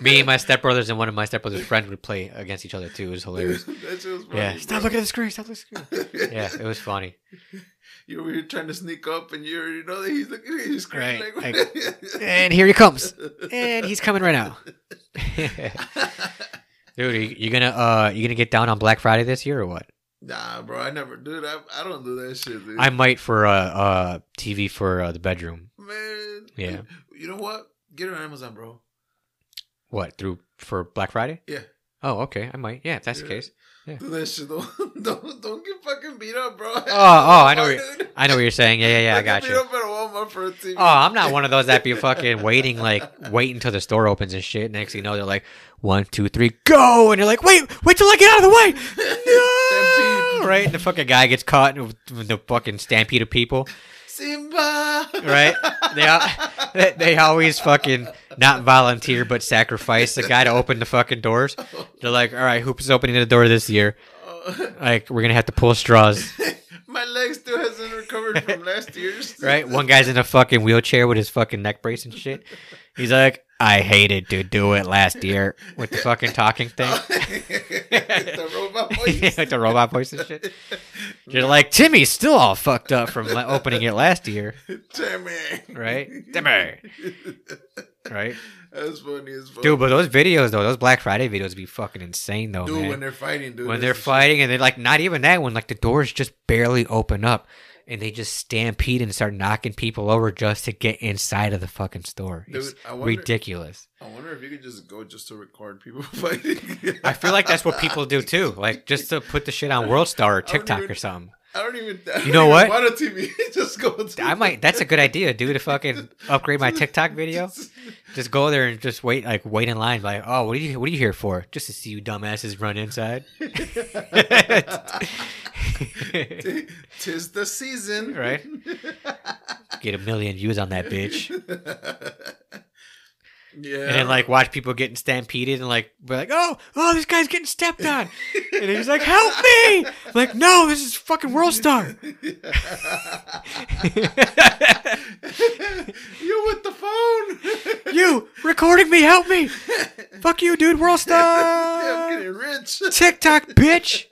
Me and my stepbrothers and one of my stepbrother's friends would play against each other too. It was hilarious. that shit was funny. Yeah, stop looking at the screen. Stop looking at the screen. Yeah, it was funny. You were trying to sneak up, and you already know that he's looking at your screen. Right, Like, And here he comes, and he's coming right now. Dude, you, you gonna uh you gonna get down on Black Friday this year or what? Nah, bro, I never, dude. I, I don't do that shit, dude. I might for uh, uh TV for uh, the bedroom. man. Yeah. You know what? Get it on Amazon, bro. What through for Black Friday? Yeah. Oh, okay. I might. Yeah, if that's the case. Yeah. Do that shit. Don't don't don't get fucking beat up, bro. Oh, oh, I know what you're- I know what you're saying. Yeah, yeah, yeah. I got beat you. up at Walmart for a TV. Oh, I'm not one of those that be fucking waiting, like wait until the store opens and shit. Next thing you know, they're like one, two, three, go, and you're like, wait, wait till I get out of the way. No! Right, and the fucking guy gets caught with with the fucking stampede of people. Simba. Right? They they, they always fucking not volunteer but sacrifice the guy to open the fucking doors. They're like, all right, who's opening the door this year? Like, we're gonna have to pull straws. My leg still hasn't recovered from last year's. Right? One guy's in a fucking wheelchair with his fucking neck brace and shit. He's like, I hated to do it last year with the fucking talking thing. the robot Yeah, voice. like the robot voice and shit. You're like, Timmy's still all fucked up from opening it last year. Timmy. Right? Timmy. Right? That's funny as fuck. Dude, but those videos though, those Black Friday videos be fucking insane though, Dude, man. when they're fighting, dude. when they're is shit. fighting and they're like not even that when like the doors just barely open up and they just stampede and start knocking people over just to get inside of the fucking store. Dude, It's I wonder- ridiculous. I wonder if you could just go just to record people fighting. I feel like that's what people do too. Like just to put the shit on World Star or TikTok even- or something. I don't even. I don't You know what? Want a TV? just go. To I might that's a good idea, dude, to fucking upgrade my TikTok video. Just go there and just wait like wait in line like, "Oh, what are you what are you here for?" Just to see you dumbasses run inside. Tis the season, Right? Get a million views on that bitch. Yeah. and then like watch people getting stampeded and like be like, oh, oh, this guy's getting stepped on, and he's like, help me! I'm like, no, this is fucking World Star. you with the phone? you recording me? Help me! Fuck you, dude, World Yeah, I'm Star. getting rich. TikTok, bitch.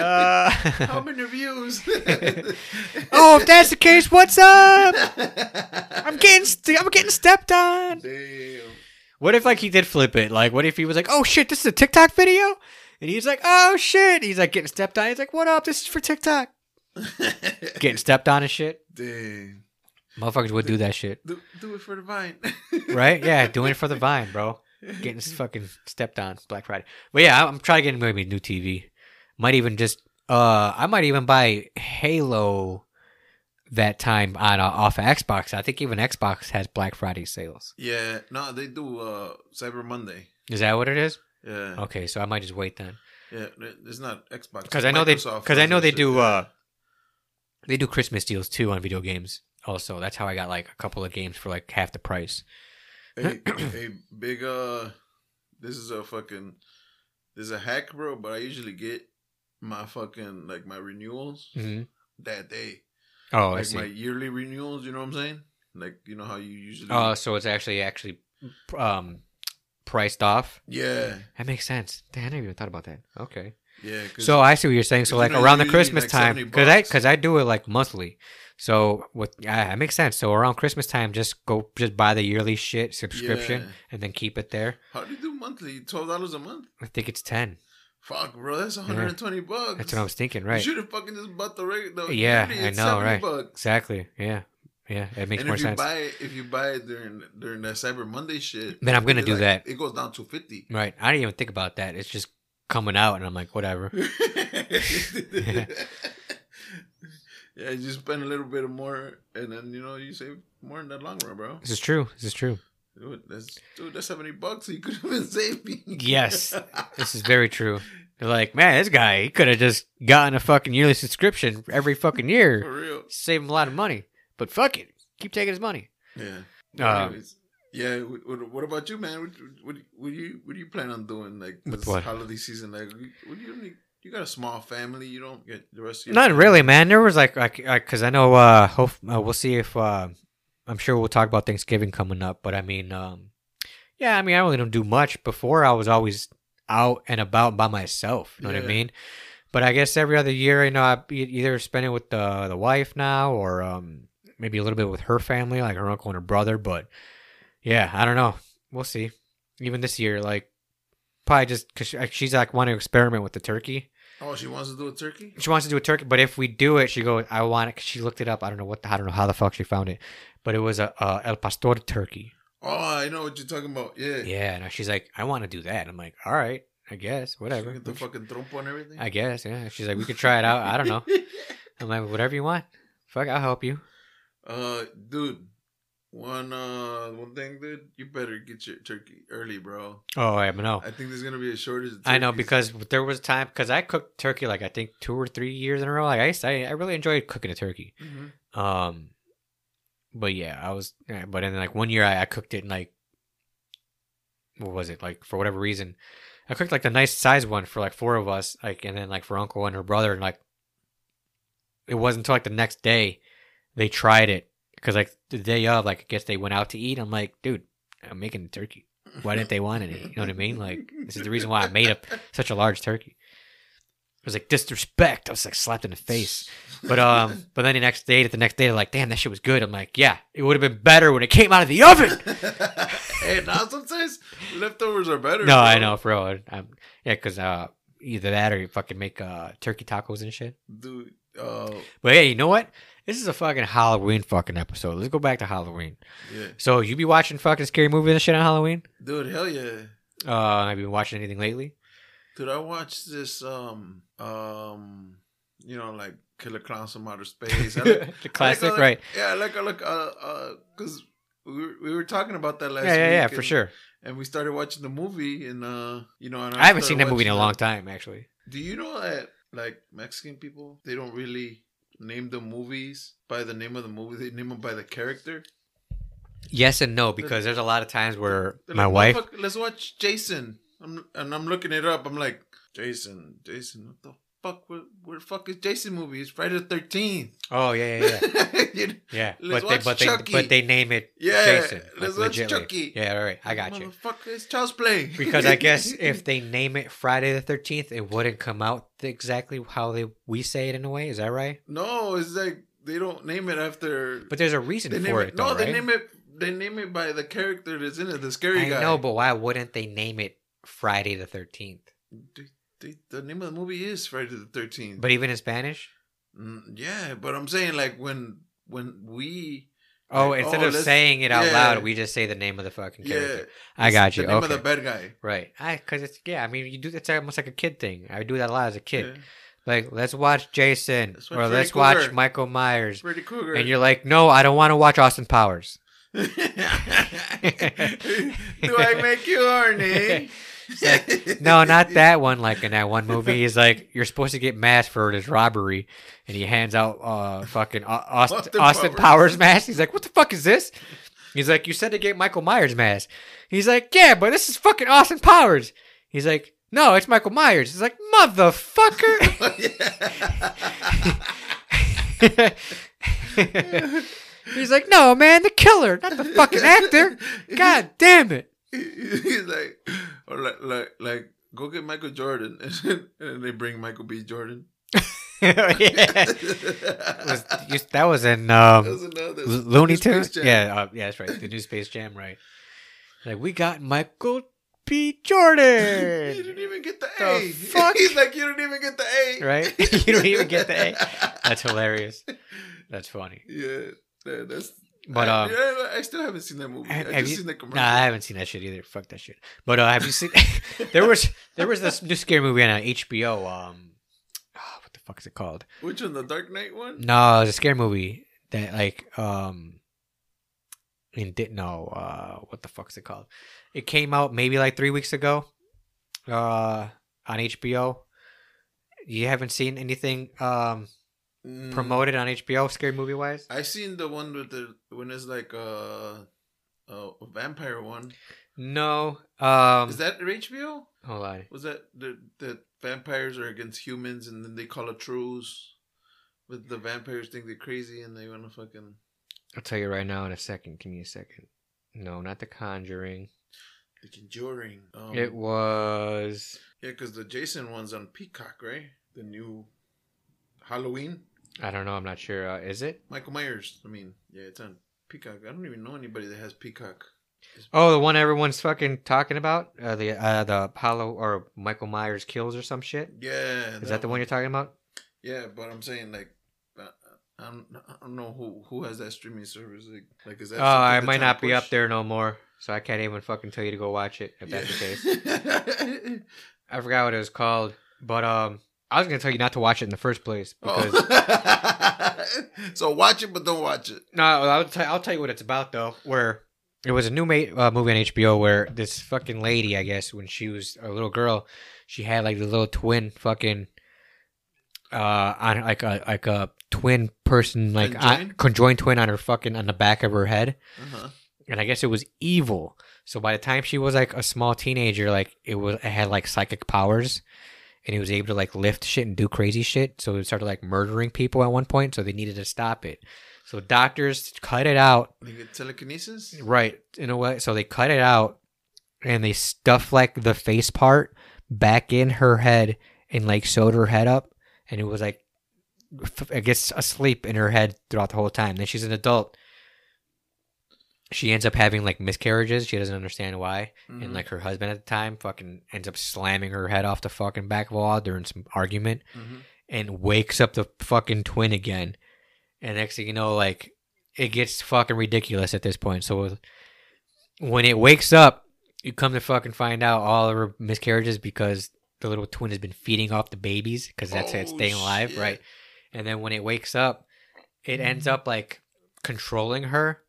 Uh, How many views? oh, if that's the case, what's up? I'm getting, st- I'm getting stepped on. Damn. What if like he did flip it? Like, what if he was like, "Oh shit, this is a TikTok video," and he's like, "Oh shit," he's like getting stepped on. He's like, "What up? This is for TikTok." Getting stepped on and shit. Damn. Motherfuckers would do that shit, Do, do it for the vine. right? Yeah, doing it for the vine, bro. Getting fucking stepped on Black Friday. But yeah, I'm trying to get maybe a new TV. Might even just, uh, I might even buy Halo that time on uh, off of Xbox. I think even Xbox has Black Friday sales. Yeah, no, they do uh Cyber Monday. Is that what it is? Yeah, Okay, so I might just wait then. yeah, it's not Xbox Because I know they because I know they do yeah. uh they do Christmas deals too on video games. Also, that's how I got like a couple of games for like half the price. hey, hey, big uh, this is a fucking, this is a hack, bro. But I usually get my fucking like my renewals hmm that day, Oh, I like see. my yearly renewals. You know what I'm saying? Like you know how you usually. Oh, so it's actually actually um priced off. yeah, That makes sense. Damn, I never even thought about that. Okay. Yeah. So I see what you're saying. So like around the Christmas like time, because I because I do it like monthly. So what? Yeah, that makes sense. So around Christmas time, just go just buy the yearly shit subscription Yeah. and then keep it there. how do you do monthly? Twelve dollars a month? I think it's ten. Fuck, bro, that's 120 bucks. That's what I was thinking. Right. You should have fucking just bought the regular. Yeah, I know, 70 right. Bucks. Exactly. Yeah. Yeah. It makes and more if you sense. buy it, if you buy it during during that Cyber Monday shit, Then I'm gonna do like- that. It goes down to 50. right. I didn't even think about that. It's just coming out, and I'm like, whatever. yeah, you just spend a little bit more, and then you know you save more in the long run, bro. This is true. This is true. Dude, that's dude, that's seventy bucks. he could have been saving. Yes. This is very true. They're like, man, this guy, he could have just gotten a fucking yearly subscription every fucking for year, real. save him a lot of money. But fuck it, keep taking his money. Yeah. Uh, yeah. What, what, about you, man? What, what, what do you what do you plan on doing like this holiday season? Like, what do you need? You got a small family. You don't get the rest of your Not family? really, man. There was like, like, because I know, uh, hope uh, we'll see if, uh, I'm sure we'll talk about Thanksgiving coming up. But I mean, um, yeah, I mean, I really don't do much. Before, I was always out and about by myself. You know what I mean? But I guess every other year, you know, I either spend it with the the wife now, or um, maybe a little bit with her family, like her uncle and her brother. But yeah, I don't know. We'll see. Even this year, like probably just because she's like wanting to experiment with the turkey. Oh, she wants to do a turkey. She wants to do a turkey, but if we do it, she goes, "I want it." 'cause she looked it up. I don't know what. The, I don't know how the fuck she found it, but it was a, a El Pastor turkey. Oh, I know what you're talking about. Yeah. Yeah, and she's like, "I want to do that." I'm like, "All right, I guess, whatever." Get the fucking trompo and everything. I guess, yeah. She's like, "We could try it out." I don't know. I'm like, "Whatever you want. Fuck, I'll help you." Uh, dude, one uh, one thing, dude, you better get your turkey early, bro. Oh, I know. I think there's gonna be a shortage. Of I know because there was time because I cooked turkey like I think two or three years in a row. Like I, used to- I, I really enjoyed cooking a turkey. Mhm. Um, but yeah, I was. But then like one year I, I cooked it and like, what was it like for whatever reason, I cooked like the nice size one for like four of us, like and then like for uncle and her brother, and like, it wasn't until like the next day they tried it because like the day of, like I guess they went out to eat. I'm like, dude, I'm making turkey. Why didn't they want any? You know what I mean? Like this is the reason why I made up such a large turkey. It was like disrespect. I was like slapped in the face. But um, but then the next day, the next day, they're like, "Damn, that shit was good." I'm like, "Yeah, it would have been better when it came out of the oven." hey, now sometimes leftovers are better. no, bro. I know, for real. I'm, yeah, because uh, either that or you fucking make uh turkey tacos and shit. dude. Uh, But hey, you know what? This is a fucking Halloween fucking episode. Let's go back to Halloween. yeah, So you be watching fucking scary movies and shit on Halloween? dude, hell yeah. Uh, have you been watching anything lately? Dude, I watched this um um you know like Killer Klowns from Outer Space. I like, the classic, I like, right? Yeah, I like I like uh uh because we were, we were talking about that last Yeah, yeah, yeah, week for sure. And we started watching the movie and uh you know and I haven't seen that movie in a long time, actually. Do you know that like Mexican people they don't really name the movies by the name of the movie they name them by the character. Yes and no, because there's a lot of times where my like, wife. "Motherfucker, Let's watch Jason. I'm, and I'm looking it up. I'm like, Jason, Jason, what the fuck? Where, where the fuck is Jason movie? It's Friday the Thirteenth. Oh yeah, yeah, yeah. yeah, Yeah, Let's but they but they Chucky. but they name it Yeah, Jason. let's watch. Chucky. Yeah, all right, I got you. Motherfucker, it's child's play. Because I guess if they name it Friday the Thirteenth, it wouldn't come out exactly how they we say it in a way. Is that right? no, it's like they don't name it after. But there's a reason they name for it. it, though, no, they name it. They name it by the character that's in it, the scary I guy. know, but why wouldn't they name it Friday the Thirteenth? They- the name of the movie is Friday the Thirteenth. But even in Spanish? Mm, yeah, but I'm saying like when when we Oh, Like, instead oh, of saying it out yeah. loud, we just say the name of the fucking character. yeah, I it's got you. The name okay. of the bad guy. Right. I because it's yeah. I mean, you do. It's almost like a kid thing. I do that a lot as a kid. Yeah. like let's watch Jason Let's watch or Freddy let's watch Michael Myers, and you're like, no, I don't want to watch Austin Powers. Do I make you horny? No, not that one. Like in that one movie, he's like, you're supposed to get masked for this robbery, and he hands out uh fucking Austin, Austin Austin Powers. Powers mask. He's like, what the fuck is this? He's like, you said to get Michael Myers mask. He's like, yeah, but this is fucking Austin Powers. He's like, no, it's Michael Myers. He's like, motherfucker. He's like, no, man, the killer, not the fucking actor. God damn it. He's like, or like, like, like, go get Michael Jordan, and then, and they bring Michael B. Jordan. was, that was in um, was another Looney Tunes. Yeah, uh, yeah, that's right. The new Space Jam, right? Like we got Michael B. Jordan. you didn't even get the, The A. fuck? He's like, you didn't even get the A. right? you don't even get the A. That's hilarious. That's funny. Yeah, that- that's. But I, um, yeah, I still haven't seen that movie. have, I have just you? seen the commercial. Nah, I haven't seen that shit either. Fuck that shit. But uh, have you seen? there was there was this new scary movie on uh, HBO. Um, ah, what the fuck is it called? Which one? The Dark Knight one? No, it was a scary movie that like um and didn't know uh what the fuck is it called. It came out maybe like three weeks ago. Uh on HBO. You haven't seen anything um Mm, promoted on HBO scary movie wise? I seen the one with the when it's like uh, a vampire one. No. Um Is that HBO? hold on. Was that the the vampires are against humans and then they call a truce? But the vampires think they're crazy and they want to fucking. I'll tell you right now in a second. Give me a second. No, not the conjuring. The Conjuring. Um, it was yeah, because the Jason one's on Peacock, right? The new Halloween. I don't know, I'm not sure. Uh, is it? Michael Myers. I mean, yeah, it's on Peacock. I don't even know anybody that has Peacock. Oh, the one everyone's fucking talking about? Uh, the uh, the Apollo or Michael Myers kills or some shit? Yeah, Is that the one you're talking about? Yeah, but I'm saying like, uh, I don't, I don't know who who has that streaming service. Like, like is that? Oh, I might not be up there no more, so I can't even fucking tell you to go watch it if that's the case. case. I forgot what it was called, but um, I was gonna tell you not to watch it in the first place because Oh. so watch it, but don't watch it. no, I'll tell I'll tell you what it's about though. Where it was a new ma- uh, movie on HBO where this fucking lady, I guess, when she was a little girl, she had like the little twin fucking uh on like a like a twin person like on- Conjoined? conjoined twin on her fucking on the back of her head. Uh-huh. and I guess it was evil. So by the time she was like a small teenager, like it was it had like psychic powers, and it was able to like lift shit and do crazy shit. So he started like murdering people at one point. So they needed to stop it. So doctors cut it out, get telekinesis. right? In a way, so they cut it out, and they stuffed like the face part back in her head and like sewed her head up, and it was like I guess asleep in her head throughout the whole time. Then she's an adult. She ends up having like miscarriages. She doesn't understand why, and Mhm. like her husband at the time fucking ends up slamming her head off the fucking back wall during some argument, Mhm. and wakes up the fucking twin again. And next thing you know, like it gets fucking ridiculous at this point. So when it wakes up, you come to fucking find out all of her miscarriages because the little twin has been feeding off the babies because that's how it's Oh, staying alive, shit. right? And then when it wakes up, it ends up like controlling her.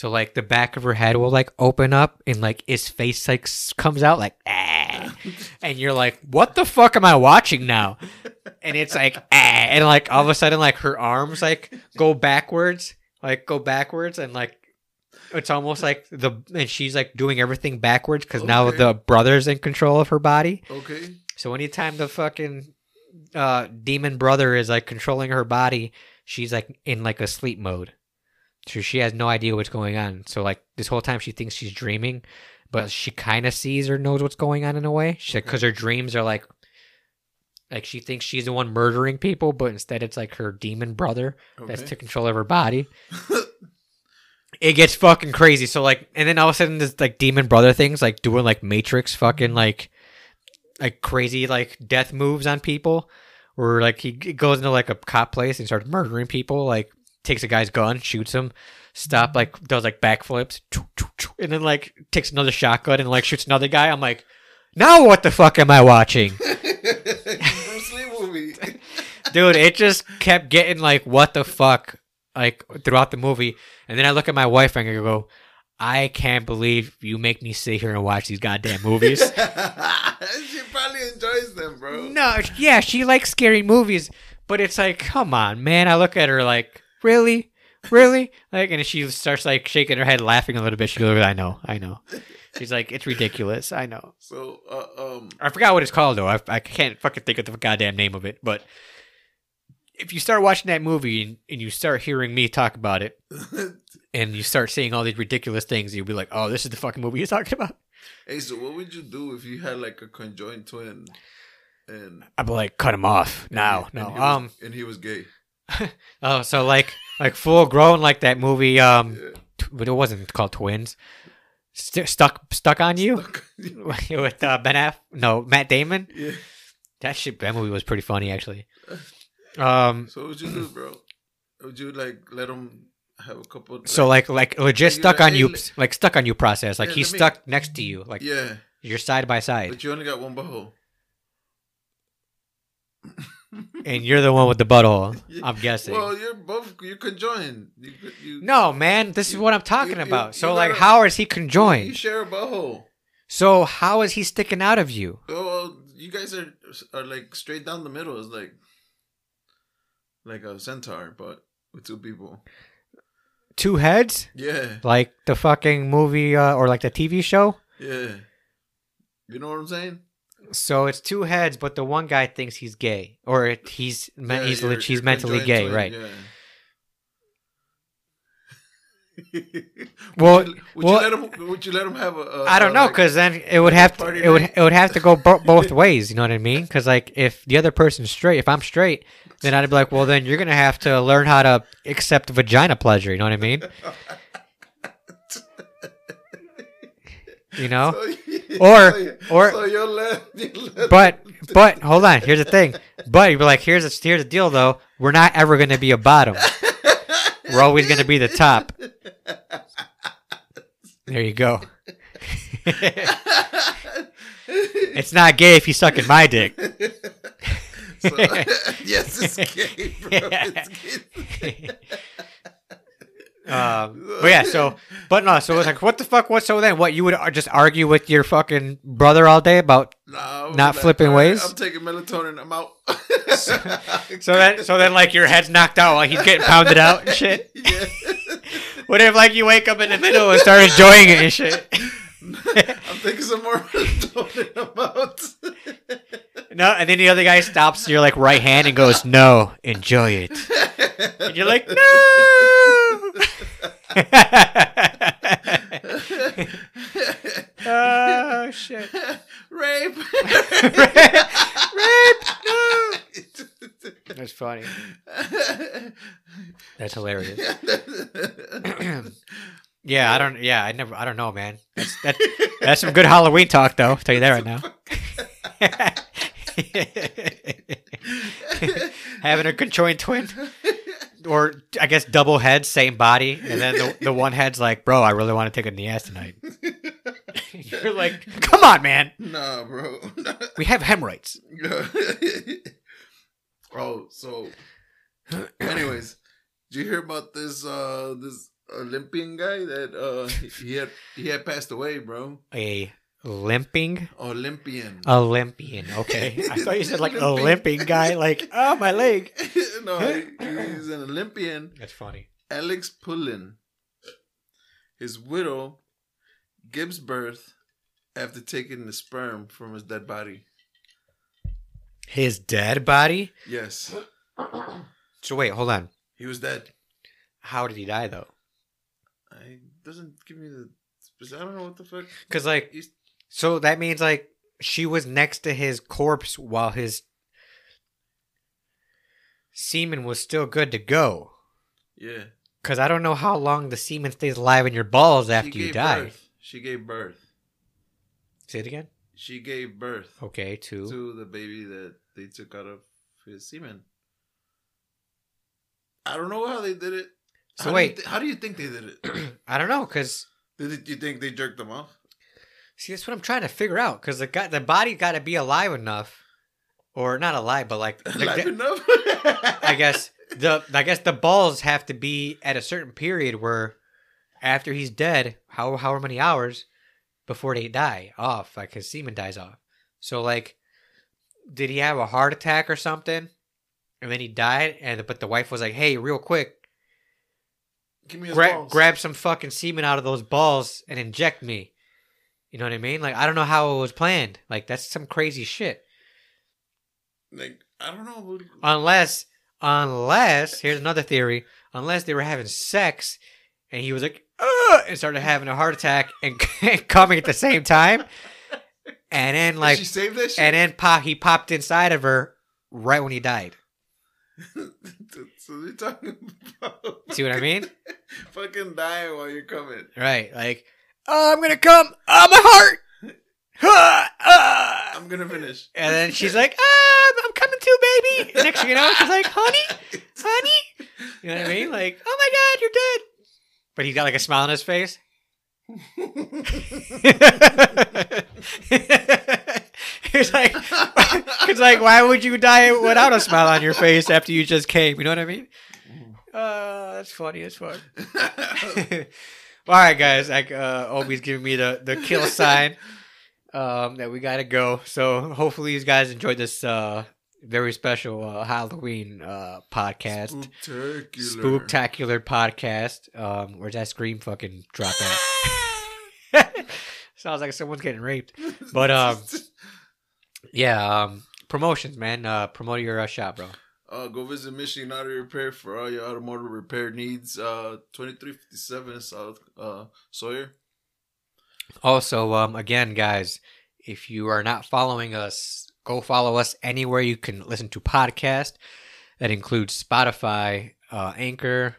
So like the back of her head will like open up and like his face like comes out like ah, and you're like, what the fuck am I watching now? And it's like ah, and like all of a sudden like her arms like go backwards, like go backwards, and like it's almost like the and she's like doing everything backwards because now the brother's in control of her body. Okay. So anytime the fucking uh, demon brother is like controlling her body, she's like in like a sleep mode. So she has no idea what's going on. So like this whole time she thinks she's dreaming, but she kind of sees or knows what's going on in a way. Because her dreams are like, like she thinks she's the one murdering people, but instead it's like her demon brother that's Okay. to control of her body. it gets fucking crazy. So like, and then all of a sudden, this like demon brother things like doing like Matrix fucking mm-hmm. like like crazy like death moves on people, where like he goes into like a cop place and starts murdering people. Like takes a guy's gun, shoots him, stop like does like backflips, and then like takes another shotgun and like shoots another guy. I'm like, now what the fuck am I watching? Bruce Lee movie. dude, it just kept getting like, what the fuck, like throughout the movie. And then I look at my wife and I go, I can't believe you make me sit here and watch these goddamn movies. she probably enjoys them, bro. no, yeah, she likes scary movies, but it's like, come on, man. I look at her like, really, really, like, and she starts like shaking her head, laughing a little bit. She goes, I know, I know. She's like, it's ridiculous. I know. So, uh, um, I forgot what it's called though. I, I can't fucking think of the goddamn name of it. But if you start watching that movie and, and you start hearing me talk about it, and you start seeing all these ridiculous things, you'll be like, "Oh, this is the fucking movie you're talking about." hey, so what would you do if you had like a conjoined twin, and I'd be like, "Cut him off now." and No, he was- um, and he was gay? oh, so like, like full grown, like that movie, um, t- but it wasn't called Twins. St- stuck, stuck on you with uh, Ben Aff, no, Matt Damon. yeah. That shit, that movie was pretty funny actually. Um, So what would you do, bro? Would you like let him have a couple? So like like legit Like, stuck like, on hey, you let- like stuck on you process. Like Yeah, he's me- stuck next to you. Like yeah, you're side by side. but you only got one butthole. And you're the one with the butthole. I'm guessing. Well, you're both you conjoined. You, you, no, man, this is what I'm talking you- about. you So like gotta- how is he conjoined? you share a butthole. So how is he sticking out of you? Oh, well, you guys are are like straight down the middle. It's like like a centaur, but with two people. Two heads? Yeah, Like the fucking movie uh, or like the TV show? yeah. You know what I'm saying? So it's two heads, but the one guy thinks he's gay, or it, he's me- Yeah, he's you're- he's you're mentally gay, right? Yeah. Well- would, you, would well- you let him? Would you let him have a? a I don't a, know, like- because then it would have to it would it would have to go bo- both ways. You know what I mean? Because like if the other person's straight, if I'm straight, then I'd be like, well, then you're gonna have to learn how to accept vagina pleasure. You know what I mean? You know. So Or- so or- so let, you'll let But but hold on. Here's the thing. But you'd be like, here's the here's the deal though. We're not ever gonna be a bottom. We're always gonna be the top. There you go. it's not gay if you suck in my dick. So- yes, it's gay, bro. It's gay. Um, but yeah, so but no, so it's like, what the fuck? What? So then, what? You would ar- just argue with your fucking brother all day about? I'm Not flipping right, ways? I'm taking melatonin. I'm out. So then, so then, like your head's knocked out while he's getting pounded out and shit. yeah. What if like you wake up in the middle and start enjoying it and shit? I'm thinking some more melatonin. I'm out. No, and then the other guy stops your like right hand and goes, "No, enjoy it." And you're like, "No." oh shit! Rape. Rape! No. That's funny. That's hilarious. yeah, I don't. Yeah, I never. I don't know, man. That's that, that's some good Halloween talk, though. I'll tell you that right now. Having a conjoined twin, or I guess double heads, same body, and then the, the one head's like, "Bro, I really want to take a ass tonight." You're like, "Come on, man. nah, bro. We have hemorrhoids." oh, so. Anyways, did you hear about this? Uh, this Olympian guy that uh he had he had passed away, bro. A limping Olympian. Olympian. Okay, I thought you said like a Olympian. limping guy. Like, oh my leg. no, he, he's an Olympian. That's funny. Alex Pullin. His widow gives birth after taking the sperm from his dead body. His dead body. Yes, So wait, hold on. he was dead. How did he die though? I doesn't give me the. I don't know what the fuck. Because like, He's, so that means like she was next to his corpse while his semen was still good to go. yeah. Because I don't know how long the semen stays alive in your balls after you die. Birth. She gave birth. Say it again. She gave birth Okay, two. to the baby that they took out of his semen. I don't know how they did it. So how wait. you thi- how do you think they did it? I don't know because did you think they jerked them off? see that's what I'm trying to figure out because the guy, the body got to be alive enough or not alive, but like the- Live the- enough. I guess the I guess the balls have to be at a certain period where after he's dead, how however many hours before they die off, like his semen dies off. So like, did he have a heart attack or something, and then he died? And but the wife was like, "Hey, real quick, Give me his grab balls. grab some fucking semen out of those balls and inject me." You know what I mean? Like I don't know how it was planned. Like that's some crazy shit. Like I don't know. Unless, unless here's another theory. Unless they were having sex, and he was like, Ugh! and started having a heart attack and coming at the same time, and then Did like, she saved that shit. and then pop, he popped inside of her right when he died. so they're talking about See what I mean? fucking dying while you're coming. Right, like, oh, I'm gonna come, oh my heart, Ah. I'm gonna finish. and then she's like, ah, I'm coming too, baby. And next thing you know, she's like, honey, honey. You know what I mean? Like, oh my god, you're dead. But he's got like a smile on his face. It's like, it's like, why would you die without a smile on your face after you just came? You know what I mean? Uh, that's funny as fuck. All right, guys. Like, uh, Obi's giving me the the kill sign. Um, that we gotta go. So hopefully, you guys enjoyed this uh very special uh, Halloween uh podcast. Spooktacular. Spooktacular podcast. Um, where's that scream fucking drop at? Sounds like someone's getting raped. But, um, Yeah. Um, promotions, man. Uh, promote your uh, shop, bro. Uh, go visit Michigan Auto Repair for all your automotive repair needs. Uh, 2357 South uh, Sawyer. Also, um, again, guys, if you are not following us, go follow us anywhere you can listen to podcast. That includes Spotify, uh, Anchor,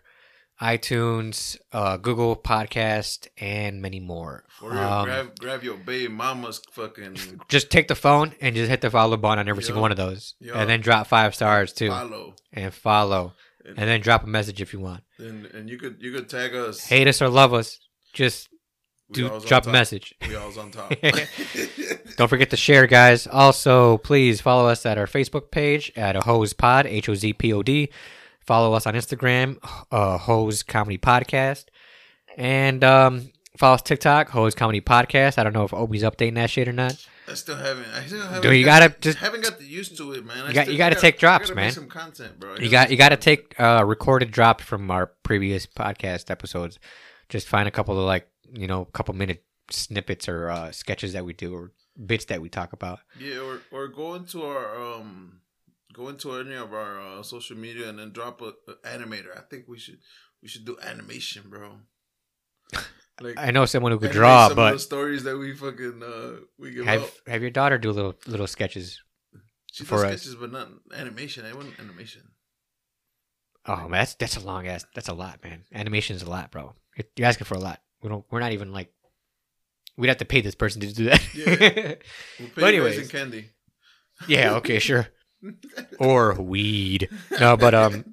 iTunes, uh, Google Podcast, and many more. For real, Um, grab, grab your baby mama's fucking just take the phone and just hit the follow button on every Yo. single one of those, Yo. and then drop five stars too, follow. and follow, And, and then drop a message if you want. and, and you could you could tag us. Hate us or love us, just do drop a message. We alls on top. Don't forget to share, guys. Also, please follow us at our Facebook page at a hose pod, H O Z P O D. Follow us on Instagram, uh, Hoz Comedy Podcast, and um, follow us TikTok, Hoz Comedy Podcast. I don't know if Obi's updating that shit or not. I still haven't. I still haven't. Dude, you got- gotta just haven't got the used to it, man. I You got- still- you gotta take drops, gotta man. Make some content, bro. I you got you got to take uh, recorded drops from our previous podcast episodes. Just find a couple of like you know, couple minute snippets or uh, sketches that we do or bits that we talk about. Yeah, or or go into our um, go into any of our uh, social media and then drop a, a animator. I think we should we should do animation, bro. Like I know someone who could draw, some of but the stories that we fucking uh we give have out. have your daughter do little little sketches. She for does us. sketches, but not animation. I want animation. Oh, man, that's that's a long ass. That's a lot, man. Animation is a lot, bro. You're, asking for a lot. We don't. We're not even like. We'd have to pay this person to do that. Yeah. We'll pay But anyways. candy. yeah. Okay. Sure. Or weed. No, but um,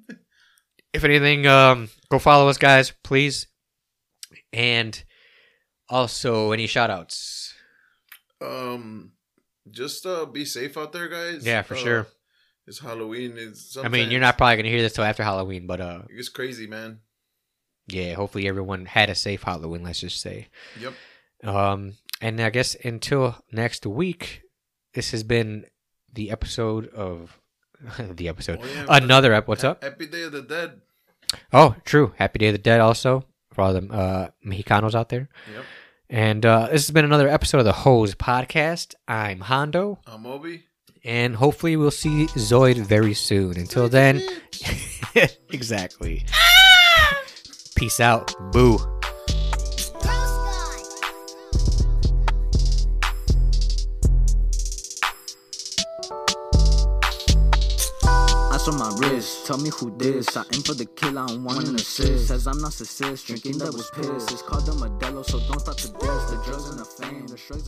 if anything, um, go follow us, guys, please. And also, any shout outs? um, just uh, be safe out there, guys. Yeah, for Uh, sure. It's Halloween. It's I mean, you're not probably gonna hear this till after Halloween, but uh, It's crazy, man. yeah. Hopefully, everyone had a safe Halloween. Let's just say. Yep. Um, and I guess until next week, this has been the episode of the episode. Oh, yeah, Another ep. What's Ha- up? Happy Day of the Dead. Oh, true. Happy Day of the Dead. Also for all the uh, Mexicanos out there. Yep. And uh, this has been another episode of the Hoz Podcast. I'm Hondo, I'm Obi. and hopefully we'll see Zoid very soon. Until then, exactly. Peace out. Boo. Wrist, tell me who this. I aim for the kill, I don't want an assist. Says I'm not narcissist, drinking devil's piss. It's called the Modelo, so don't start to diss. The drugs and the fame, the shrugs. and-